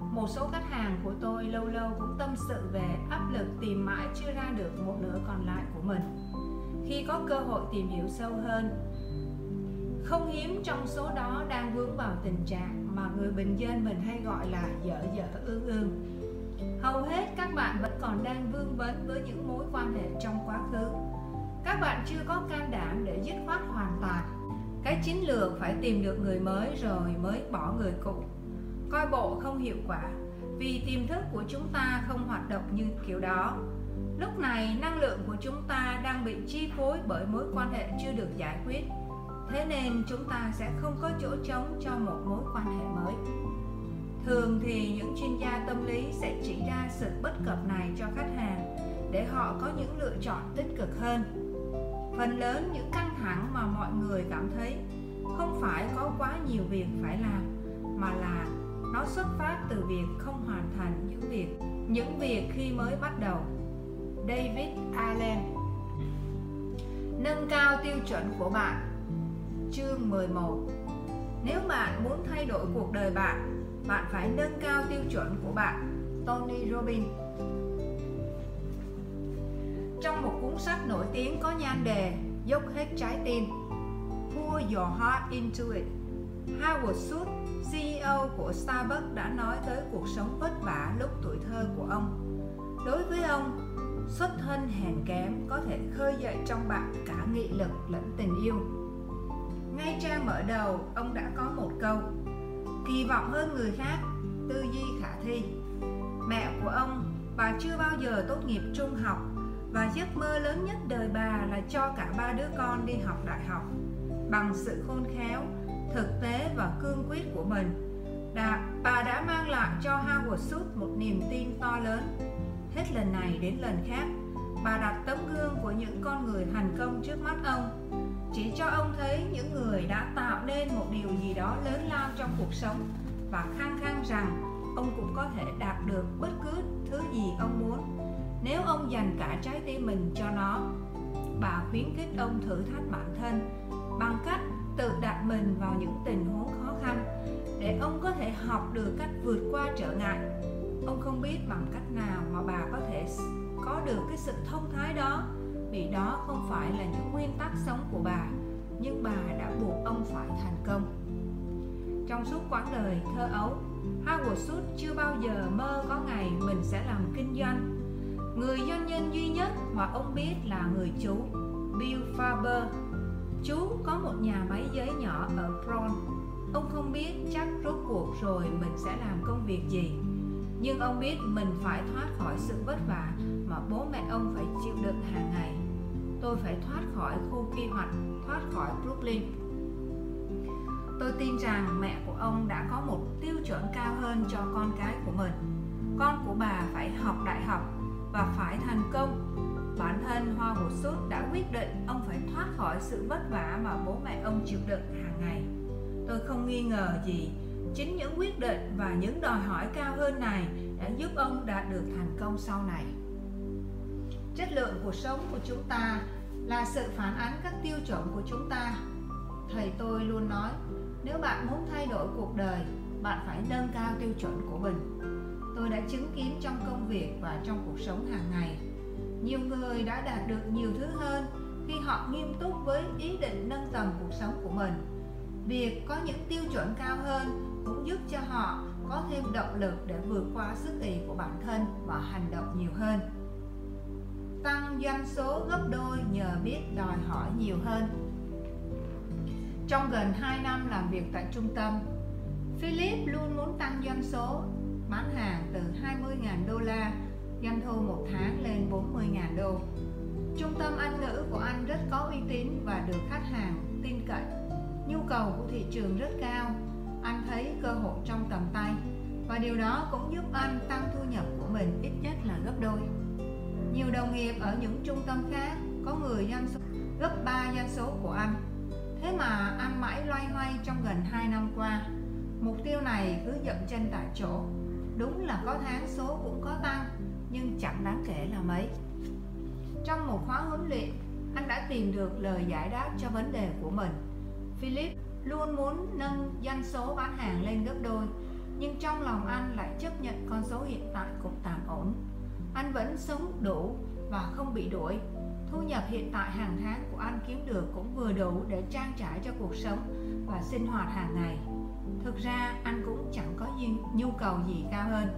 Một số khách hàng của tôi lâu lâu cũng tâm sự về áp lực tìm mãi chưa ra được một nửa còn lại của mình. Khi có cơ hội tìm hiểu sâu hơn không hiếm trong số đó đang vướng vào tình trạng mà người bình dân mình hay gọi là dở dở ương ương. Hầu hết các bạn vẫn còn đang vương vấn với những mối quan hệ trong quá khứ. Các bạn chưa có can đảm để dứt khoát hoàn toàn. Cái chiến lược phải tìm được người mới rồi mới bỏ người cũ. Coi bộ không hiệu quả, vì tiềm thức của chúng ta không hoạt động như kiểu đó. Lúc này, năng lượng của chúng ta đang bị chi phối bởi mối quan hệ chưa được giải quyết thế nên chúng ta sẽ không có chỗ trống cho một mối quan hệ mới. Thường thì những chuyên gia tâm lý sẽ chỉ ra sự bất cập này cho khách hàng để họ có những lựa chọn tích cực hơn. Phần lớn những căng thẳng mà mọi người cảm thấy không phải có quá nhiều việc phải làm, mà là nó xuất phát từ việc không hoàn thành những việc những việc khi mới bắt đầu. David Allen. Nâng cao tiêu chuẩn của bạn. Chương 11 Nếu bạn muốn thay đổi cuộc đời bạn Bạn phải nâng cao tiêu chuẩn của bạn Tony Robbins Trong một cuốn sách nổi tiếng có nhan đề Dốc hết trái tim Pour your heart into it Howard Schultz CEO của Starbucks đã nói tới cuộc sống vất vả lúc tuổi thơ của ông. Đối với ông, xuất thân hèn kém có thể khơi dậy trong bạn cả nghị lực lẫn tình yêu. Ngay trang mở đầu, ông đã có một câu Kỳ vọng hơn người khác, tư duy khả thi. Mẹ của ông, bà chưa bao giờ tốt nghiệp trung học và giấc mơ lớn nhất đời bà là cho cả ba đứa con đi học đại học. Bằng sự khôn khéo, thực tế và cương quyết của mình, đã, bà đã mang lại cho Howard Schultz một niềm tin to lớn. Hết lần này đến lần khác, bà đặt tấm gương của những con người thành công trước mắt ông chỉ cho ông thấy những người đã tạo nên một điều gì đó lớn lao trong cuộc sống và khăng khăng rằng ông cũng có thể đạt được bất cứ thứ gì ông muốn. Nếu ông dành cả trái tim mình cho nó, bà khuyến khích ông thử thách bản thân bằng cách tự đặt mình vào những tình huống khó khăn để ông có thể học được cách vượt qua trở ngại. Ông không biết bằng cách nào mà bà có thể có được cái sự thông thái đó vì đó không phải là những nguyên tắc sống của bà, nhưng bà đã buộc ông phải thành công. Trong suốt quãng đời thơ ấu, Howard Schultz chưa bao giờ mơ có ngày mình sẽ làm kinh doanh. Người doanh nhân duy nhất mà ông biết là người chú, Bill Faber. Chú có một nhà máy giấy nhỏ ở Bron ông không biết chắc rốt cuộc rồi mình sẽ làm công việc gì, nhưng ông biết mình phải thoát khỏi sự vất vả mà bố mẹ ông phải chịu đựng hàng ngày tôi phải thoát khỏi khu quy hoạch, thoát khỏi Brooklyn. Tôi tin rằng mẹ của ông đã có một tiêu chuẩn cao hơn cho con cái của mình. Con của bà phải học đại học và phải thành công. Bản thân hoa Hồ Sút đã quyết định ông phải thoát khỏi sự vất vả mà bố mẹ ông chịu đựng hàng ngày. Tôi không nghi ngờ gì, chính những quyết định và những đòi hỏi cao hơn này đã giúp ông đạt được thành công sau này. Chất lượng cuộc sống của chúng ta là sự phản ánh các tiêu chuẩn của chúng ta. Thầy tôi luôn nói, nếu bạn muốn thay đổi cuộc đời, bạn phải nâng cao tiêu chuẩn của mình. Tôi đã chứng kiến trong công việc và trong cuộc sống hàng ngày. Nhiều người đã đạt được nhiều thứ hơn khi họ nghiêm túc với ý định nâng tầm cuộc sống của mình. Việc có những tiêu chuẩn cao hơn cũng giúp cho họ có thêm động lực để vượt qua sức ì của bản thân và hành động nhiều hơn tăng doanh số gấp đôi nhờ biết đòi hỏi nhiều hơn. Trong gần 2 năm làm việc tại trung tâm, Philip luôn muốn tăng doanh số bán hàng từ 20.000 đô la doanh thu một tháng lên 40.000 đô. Trung tâm Anh ngữ của anh rất có uy tín và được khách hàng tin cậy. Nhu cầu của thị trường rất cao, anh thấy cơ hội trong tầm tay và điều đó cũng giúp anh tăng thu nhập của mình ít nhất là gấp đôi. Nhiều đồng nghiệp ở những trung tâm khác có người doanh số gấp 3 doanh số của anh. Thế mà anh mãi loay hoay trong gần 2 năm qua. Mục tiêu này cứ dậm chân tại chỗ. Đúng là có tháng số cũng có tăng, nhưng chẳng đáng kể là mấy. Trong một khóa huấn luyện, anh đã tìm được lời giải đáp cho vấn đề của mình. Philip luôn muốn nâng doanh số bán hàng lên gấp đôi, nhưng trong lòng anh lại chấp nhận con số hiện tại cũng tạm ổn anh vẫn sống đủ và không bị đuổi. Thu nhập hiện tại hàng tháng của anh kiếm được cũng vừa đủ để trang trải cho cuộc sống và sinh hoạt hàng ngày. Thực ra, anh cũng chẳng có nhu cầu gì cao hơn.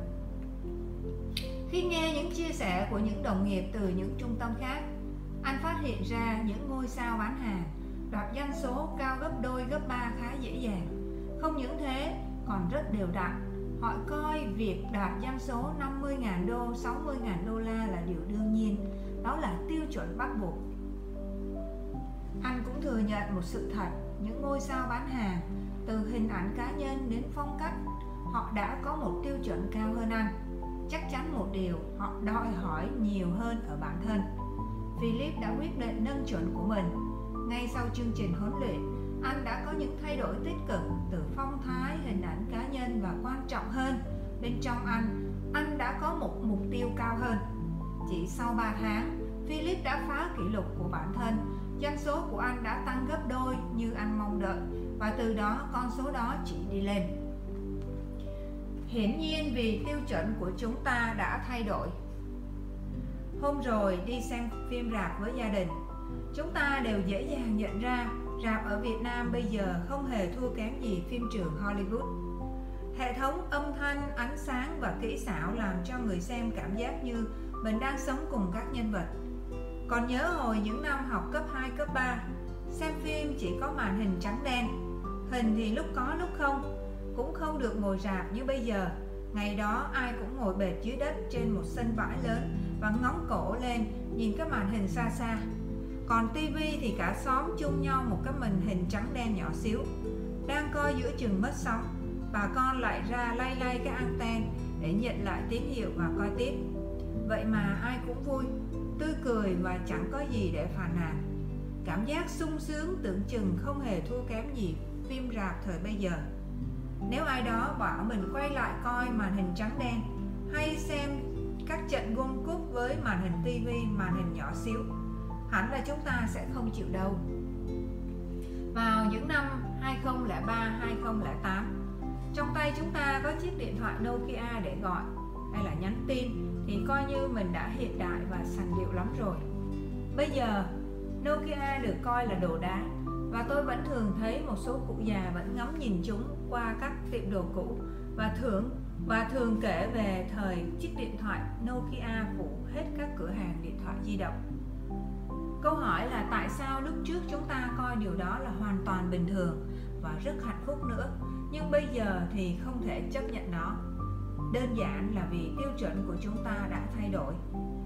Khi nghe những chia sẻ của những đồng nghiệp từ những trung tâm khác, anh phát hiện ra những ngôi sao bán hàng đoạt doanh số cao gấp đôi, gấp ba khá dễ dàng. Không những thế, còn rất đều đặn. Họ coi việc đạt doanh số 50.000 đô, 60.000 đô la là điều đương nhiên, đó là tiêu chuẩn bắt buộc. Anh cũng thừa nhận một sự thật, những ngôi sao bán hàng, từ hình ảnh cá nhân đến phong cách, họ đã có một tiêu chuẩn cao hơn anh. Chắc chắn một điều, họ đòi hỏi nhiều hơn ở bản thân. Philip đã quyết định nâng chuẩn của mình. Ngay sau chương trình huấn luyện, anh đã có những thay đổi tích cực từ phong thái, hình ảnh cá nhân và quan trọng hơn. Bên trong anh anh đã có một mục tiêu cao hơn. Chỉ sau 3 tháng, Philip đã phá kỷ lục của bản thân. Doanh số của anh đã tăng gấp đôi như anh mong đợi, và từ đó con số đó chỉ đi lên. Hiển nhiên vì tiêu chuẩn của chúng ta đã thay đổi. Hôm rồi đi xem phim rạp với gia đình, chúng ta đều dễ dàng nhận ra Rạp ở Việt Nam bây giờ không hề thua kém gì phim trường Hollywood. hệ thống âm thanh ánh sáng và kỹ xảo làm cho người xem cảm giác như mình đang sống cùng các nhân vật. Còn nhớ hồi những năm học cấp 2, cấp 3 xem phim chỉ có màn hình trắng đen. Hình thì lúc có lúc không cũng không được ngồi rạp như bây giờ. Ngày đó ai cũng ngồi bệt dưới đất trên một sân vải lớn và ngóng cổ lên nhìn cái màn hình xa xa còn tivi thì cả xóm chung nhau một cái màn hình trắng đen nhỏ xíu, đang coi giữa chừng mất sóng. Bà con lại ra lay lay cái anten để nhận lại tín hiệu và coi tiếp. Vậy mà ai cũng vui, tươi cười và chẳng có gì để phàn nàn. Cảm giác sung sướng tưởng chừng không hề thua kém gì phim rạp thời bây giờ. Nếu ai đó bảo mình quay lại coi màn hình trắng đen, hay xem các trận gôn cúp với màn hình tivi, màn hình nhỏ xíu hẳn là chúng ta sẽ không chịu đâu vào những năm 2003, 2008 trong tay chúng ta có chiếc điện thoại Nokia để gọi hay là nhắn tin thì coi như mình đã hiện đại và sành điệu lắm rồi bây giờ Nokia được coi là đồ đá và tôi vẫn thường thấy một số cụ già vẫn ngắm nhìn chúng qua các tiệm đồ cũ và thường và thường kể về thời chiếc điện thoại Nokia phủ hết các cửa hàng điện thoại di động. Câu hỏi là tại sao lúc trước chúng ta coi điều đó là hoàn toàn bình thường và rất hạnh phúc nữa, nhưng bây giờ thì không thể chấp nhận nó. Đơn giản là vì tiêu chuẩn của chúng ta đã thay đổi.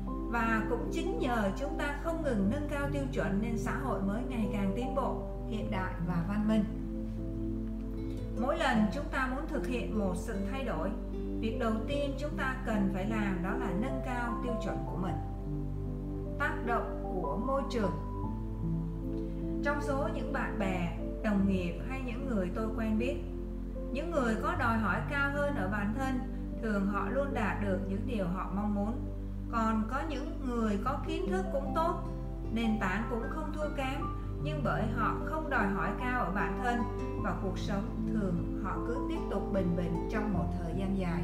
Và cũng chính nhờ chúng ta không ngừng nâng cao tiêu chuẩn nên xã hội mới ngày càng tiến bộ, hiện đại và văn minh mỗi lần chúng ta muốn thực hiện một sự thay đổi việc đầu tiên chúng ta cần phải làm đó là nâng cao tiêu chuẩn của mình tác động của môi trường trong số những bạn bè, đồng nghiệp hay những người tôi quen biết, những người có đòi hỏi cao hơn ở bản thân thường họ luôn đạt được những điều họ mong muốn còn có những người có kiến thức cũng tốt, nền tảng cũng không thua kém, nhưng bởi họ không đòi hỏi cao ở bản thân và cuộc sống thường họ cứ tiếp tục bình bình trong một thời gian dài.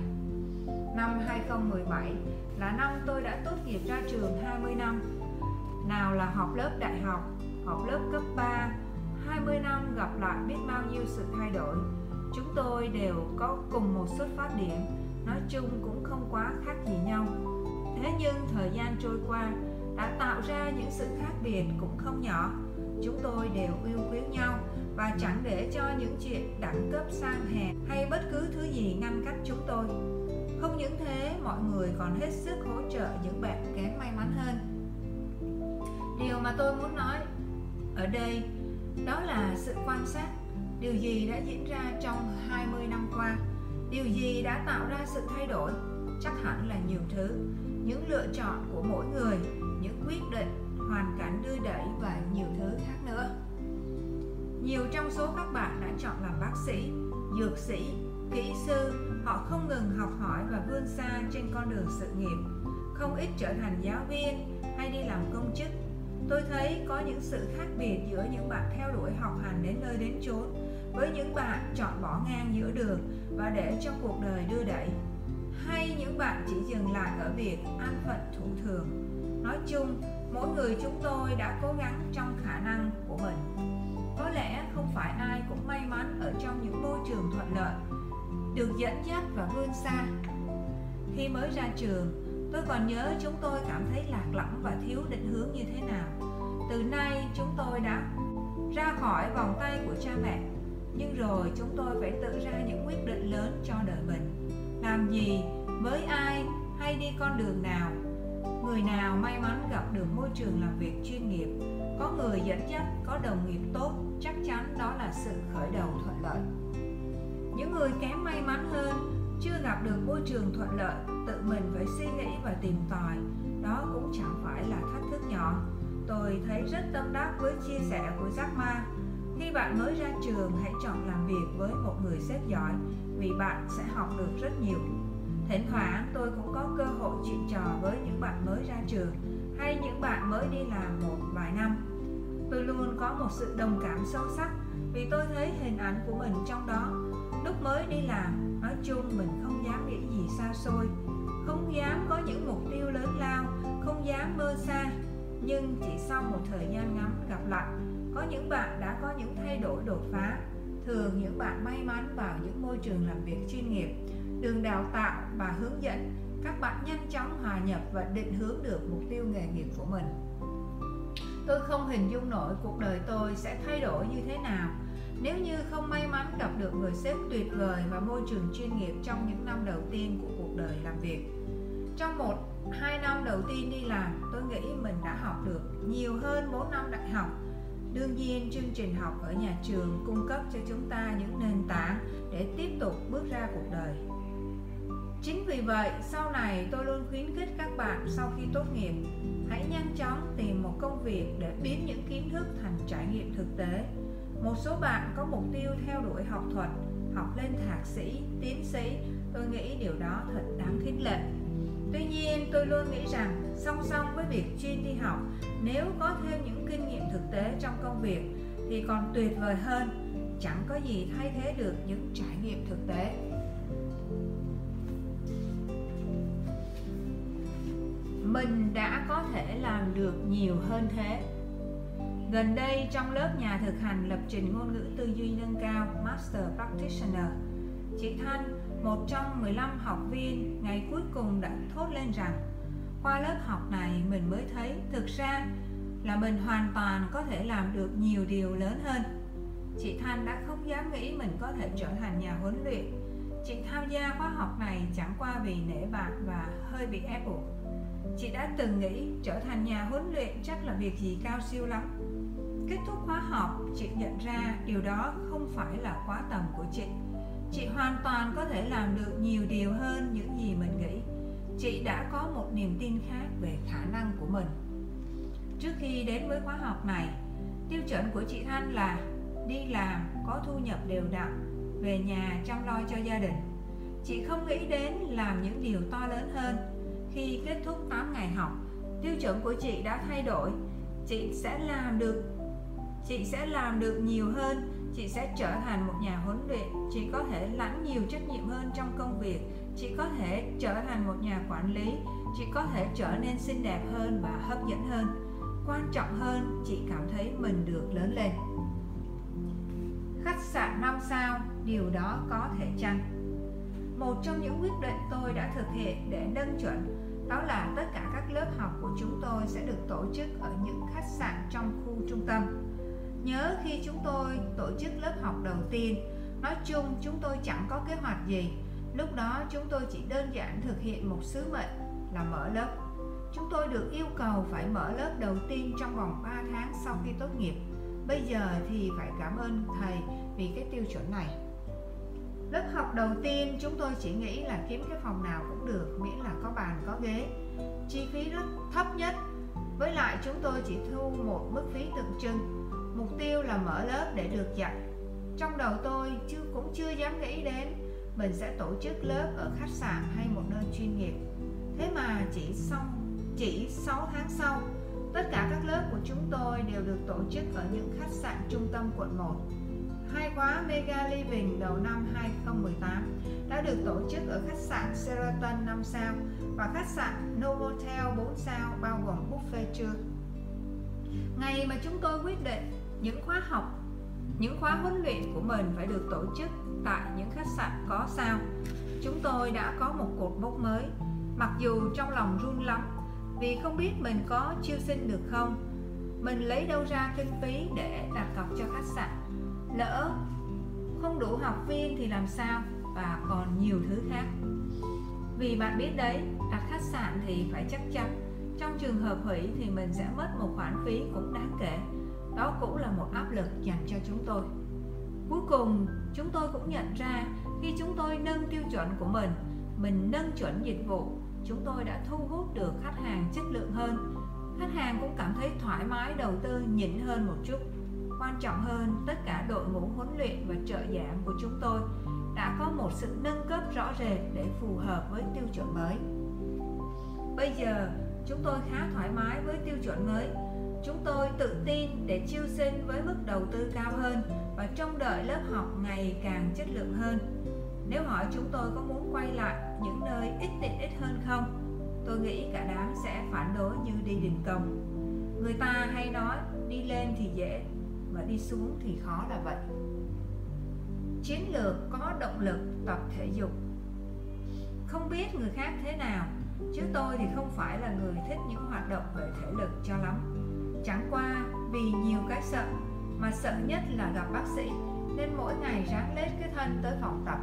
Năm 2017 là năm tôi đã tốt nghiệp ra trường 20 năm. Nào là học lớp đại học, học lớp cấp 3, 20 năm gặp lại biết bao nhiêu sự thay đổi. Chúng tôi đều có cùng một xuất phát điểm, nói chung cũng không quá khác gì nhau. Thế nhưng thời gian trôi qua đã tạo ra những sự khác biệt cũng không nhỏ chúng tôi đều yêu quý nhau và chẳng để cho những chuyện đẳng cấp sang hèn hay bất cứ thứ gì ngăn cách chúng tôi không những thế mọi người còn hết sức hỗ trợ những bạn kém may mắn hơn điều mà tôi muốn nói ở đây đó là sự quan sát, điều gì đã diễn ra trong 20 năm qua, điều gì đã tạo ra sự thay đổi, chắc hẳn là nhiều thứ. Những lựa chọn của mỗi người, những quyết định, hoàn cảnh đưa đẩy và nhiều thứ khác nữa. Nhiều trong số các bạn đã chọn làm bác sĩ, dược sĩ, kỹ sư. Họ không ngừng học hỏi và vươn xa trên con đường sự nghiệp. Không ít trở thành giáo viên hay đi làm công chức tôi thấy có những sự khác biệt giữa những bạn theo đuổi học hành đến nơi đến chốn với những bạn chọn bỏ ngang giữa đường và để cho cuộc đời đưa đẩy. Hay những bạn chỉ dừng lại ở việc an phận thủ thường. Nói chung, mỗi người chúng tôi đã cố gắng trong khả năng của mình. Có lẽ không phải ai cũng may mắn ở trong những môi trường thuận lợi, được dẫn dắt và vươn xa. Khi mới ra trường, tôi còn nhớ chúng tôi cảm thấy lạc lõng và thiếu định hướng như thế nào từ nay chúng tôi đã ra khỏi vòng tay của cha mẹ. Nhưng rồi chúng tôi phải tự ra những quyết định lớn cho đời mình. Làm gì, với ai hay đi con đường nào, người nào may mắn gặp được môi trường làm việc chuyên nghiệp, có người dẫn dắt, có đồng nghiệp tốt, chắc chắn đó là sự khởi đầu thuận lợi. Những người kém may mắn hơn, chưa gặp được môi trường thuận lợi, tự mình phải suy nghĩ và tìm tòi, đó cũng chẳng phải là thách thức nhỏ tôi thấy rất tâm đắc với chia sẻ của Jack Ma khi bạn mới ra trường hãy chọn làm việc với một người sếp giỏi vì bạn sẽ học được rất nhiều Thỉnh thoảng tôi cũng có cơ hội chuyện trò với những bạn mới ra trường hay những bạn mới đi làm một vài năm. Tôi luôn có một sự đồng cảm sâu sắc vì tôi thấy hình ảnh của mình trong đó. Lúc mới đi làm, nói chung mình không dám nghĩ gì xa xôi, không dám có những mục tiêu lớn lao, không dám mơ xa. Nhưng chỉ sau một thời gian ngắn gặp lại, có những bạn đã có những thay đổi đột phá, thường những bạn may mắn vào những môi trường làm việc chuyên nghiệp đường đào tạo và hướng dẫn các bạn nhanh chóng hòa nhập và định hướng được mục tiêu nghề nghiệp của mình. Tôi không hình dung nổi cuộc đời tôi sẽ thay đổi như thế nào. Nếu như không may mắn gặp được người sếp tuyệt vời và môi trường chuyên nghiệp trong những năm đầu tiên của cuộc đời làm việc. Trong một hai năm đầu tiên đi làm, tôi nghĩ mình đã học được nhiều hơn 4 năm đại học. Đương nhiên, chương trình học ở nhà trường cung cấp cho chúng ta những nền tảng để tiếp tục bước ra cuộc đời. Chính vì vậy, sau này tôi luôn khuyến khích các bạn sau khi tốt nghiệp, hãy nhanh chóng tìm một công việc để biến những kiến thức thành trải nghiệm thực tế. Một số bạn có mục tiêu theo đuổi học thuật, học lên thạc sĩ, tiến sĩ, tôi nghĩ điều đó thật đáng khích lệ tuy nhiên tôi luôn nghĩ rằng song song với việc chuyên đi học nếu có thêm những kinh nghiệm thực tế trong công việc thì còn tuyệt vời hơn. Chẳng có gì thay thế được những trải nghiệm thực tế. Mình đã có thể làm được nhiều hơn thế. Gần đây trong lớp nhà thực hành lập trình ngôn ngữ tư duy nâng cao Master Practitioner, chị Thanh, một trong 15 học viên, ngày cuối cùng đã thốt lên rằng qua lớp học này mình mới thấy thực ra là mình hoàn toàn có thể làm được nhiều điều lớn hơn. Chị Thanh đã không dám nghĩ mình có thể trở thành nhà huấn luyện. Chị tham gia khóa học này chẳng qua vì nể bạn và hơi bị ép buộc. Chị đã từng nghĩ trở thành nhà huấn luyện chắc là việc gì cao siêu lắm Kết thúc khóa học, chị nhận ra điều đó không phải là quá tầm của chị. Chị hoàn toàn có thể làm được nhiều điều hơn những gì mình nghĩ. Chị đã có một niềm tin khác về khả năng của mình. Trước khi đến với khóa học này, tiêu chuẩn của chị Thanh là đi làm có thu nhập đều đặn, về nhà chăm lo cho gia đình. Chị không nghĩ đến làm những điều to lớn hơn. Khi kết thúc 8 ngày học, tiêu chuẩn của chị đã thay đổi. Chị sẽ làm được chị sẽ làm được nhiều hơn chị sẽ trở thành một nhà huấn luyện. Chị có thể lãnh nhiều trách nhiệm hơn trong công việc. Chị có thể trở thành một nhà quản lý. Chị có thể trở nên xinh đẹp hơn và hấp dẫn hơn. Quan trọng hơn, chị cảm thấy mình được lớn lên. Khách sạn 5 sao, điều đó có thể chăng? Một trong những quyết định tôi đã thực hiện để nâng chuẩn, đó là tất cả các lớp học của chúng tôi sẽ được tổ chức ở những khách sạn trong khu trung tâm. Nhớ khi chúng tôi tổ chức lớp học đầu tiên, nói chung chúng tôi chẳng có kế hoạch gì. Lúc đó chúng tôi chỉ đơn giản thực hiện một sứ mệnh là mở lớp. Chúng tôi được yêu cầu phải mở lớp đầu tiên trong vòng 3 tháng sau khi tốt nghiệp. Bây giờ thì phải cảm ơn thầy vì cái tiêu chuẩn này. Lớp học đầu tiên chúng tôi chỉ nghĩ là kiếm cái phòng nào cũng được miễn là có bàn có ghế. Chi phí rất thấp nhất. Với lại chúng tôi chỉ thu một mức phí tượng trưng mục tiêu là mở lớp để được dạy. Trong đầu tôi chứ cũng chưa dám nghĩ đến mình sẽ tổ chức lớp ở khách sạn hay một nơi chuyên nghiệp. Thế mà chỉ xong, chỉ 6 tháng sau, tất cả các lớp của chúng tôi đều được tổ chức ở những khách sạn trung tâm quận 1 hai khóa Mega Living đầu năm 2018 đã được tổ chức ở khách sạn Sheraton 5 sao và khách sạn Novotel 4 sao, bao gồm buffet trưa. Ngày mà chúng tôi quyết định những khóa học, những khóa huấn luyện của mình phải được tổ chức tại những khách sạn có sao. Chúng tôi đã có một cột mốc mới. Mặc dù trong lòng run lắm, vì không biết mình có chiêu sinh được không, mình lấy đâu ra kinh phí để đặt cọc cho khách sạn. Lỡ không đủ học viên thì làm sao và còn nhiều thứ khác. Vì bạn biết đấy, đặt khách sạn thì phải chắc chắn. Trong trường hợp hủy thì mình sẽ mất một khoản phí cũng đáng kể đó cũng là một áp lực dành cho chúng tôi. Cuối cùng, chúng tôi cũng nhận ra khi chúng tôi nâng tiêu chuẩn của mình mình nâng chuẩn dịch vụ, chúng tôi đã thu hút được khách hàng chất lượng hơn. Khách hàng cũng cảm thấy thoải mái, đầu tư nhỉnh hơn một chút. Quan trọng hơn, tất cả đội ngũ huấn luyện và trợ giảng của chúng tôi đã có một sự nâng cấp rõ rệt để phù hợp với tiêu chuẩn mới. Bây giờ, chúng tôi khá thoải mái với tiêu chuẩn mới. Chúng tôi tự tin để chiêu sinh với mức đầu tư cao hơn và trông đợi lớp học ngày càng chất lượng hơn. Nếu hỏi chúng tôi có muốn quay lại những nơi ít tiện ích hơn không, tôi nghĩ cả đám sẽ phản đối như đi đình công. Người ta hay nói đi lên thì dễ và đi xuống thì khó là vậy. chiến lược có động lực tập thể dục không biết người khác thế nào chứ tôi thì không phải là người thích những hoạt động về thể lực cho lắm chẳng qua vì nhiều cái sợ, mà sợ nhất là gặp bác sĩ, nên mỗi ngày ráng lết cái thân tới phòng tập.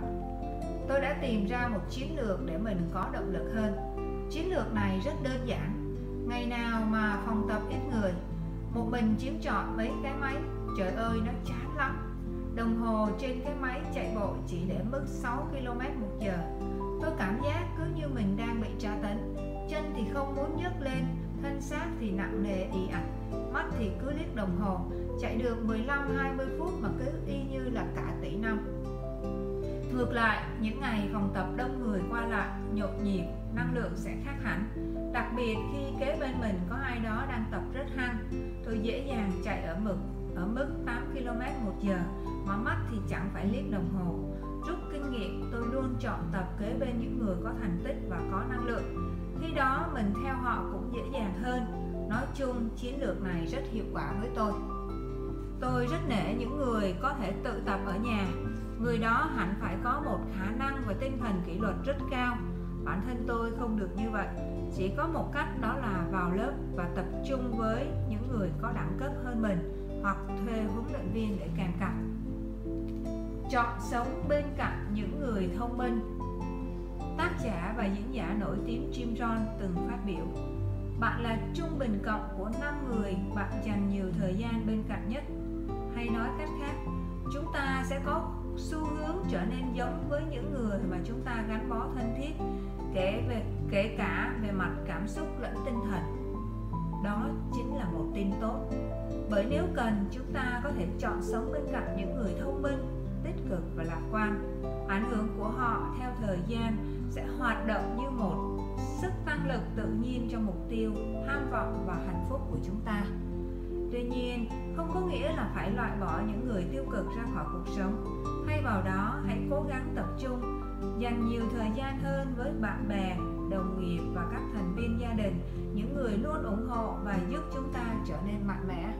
Tôi đã tìm ra một chiến lược để mình có động lực hơn. Chiến lược này rất đơn giản, ngày nào mà phòng tập ít người, một mình chiếm trọn mấy cái máy, trời ơi, nó chán lắm. Đồng hồ trên cái máy chạy bộ chỉ để mức 6 km một giờ. Tôi cảm giác cứ như mình đang bị tra tấn, chân thì không muốn nhấc lên, thân xác thì nặng nề ì ạch mắt thì cứ liếc đồng hồ, chạy được 15-20 phút mà cứ y như là cả tỷ năm. Ngược lại, những ngày phòng tập đông người qua lại, nhộn nhịp, năng lượng sẽ khác hẳn. Đặc biệt khi kế bên mình có ai đó đang tập rất hăng, tôi dễ dàng chạy ở mực, ở mức 8 km một giờ, mà mắt thì chẳng phải liếc đồng hồ. Rút kinh nghiệm, tôi luôn chọn tập kế bên những người có thành tích và có năng lượng. Khi đó, mình theo họ cũng dễ dàng hơn nói chung, chiến lược này rất hiệu quả với tôi. Tôi rất nể những người có thể tự tập ở nhà. Người đó hẳn phải có một khả năng và tinh thần kỷ luật rất cao. Bản thân tôi không được như vậy. Chỉ có một cách đó là vào lớp và tập trung với những người có đẳng cấp hơn mình hoặc thuê huấn luyện viên để kèm cặp. Chọn sống bên cạnh những người thông minh. Tác giả và diễn giả nổi tiếng Jim Rohn từng phát biểu bạn là trung bình cộng của 5 người, bạn dành nhiều thời gian bên cạnh nhất. Hay nói cách khác, chúng ta sẽ có xu hướng trở nên giống với những người mà chúng ta gắn bó thân thiết, kể về, kể cả về mặt cảm xúc lẫn tinh thần. Đó chính là một tin tốt. Bởi nếu cần, chúng ta có thể chọn sống bên cạnh những người thông minh, tích cực và lạc quan. Ảnh hưởng của họ theo thời gian sẽ hoạt động như một sức tăng lực tự nhiên cho mục tiêu tham vọng và hạnh phúc của chúng ta. Tuy nhiên, không có nghĩa là phải loại bỏ những người tiêu cực ra khỏi cuộc sống. Thay vào đó, hãy cố gắng tập trung, dành nhiều thời gian hơn với bạn bè, đồng nghiệp và các thành viên gia đình, những người luôn ủng hộ và giúp chúng ta trở nên mạnh mẽ.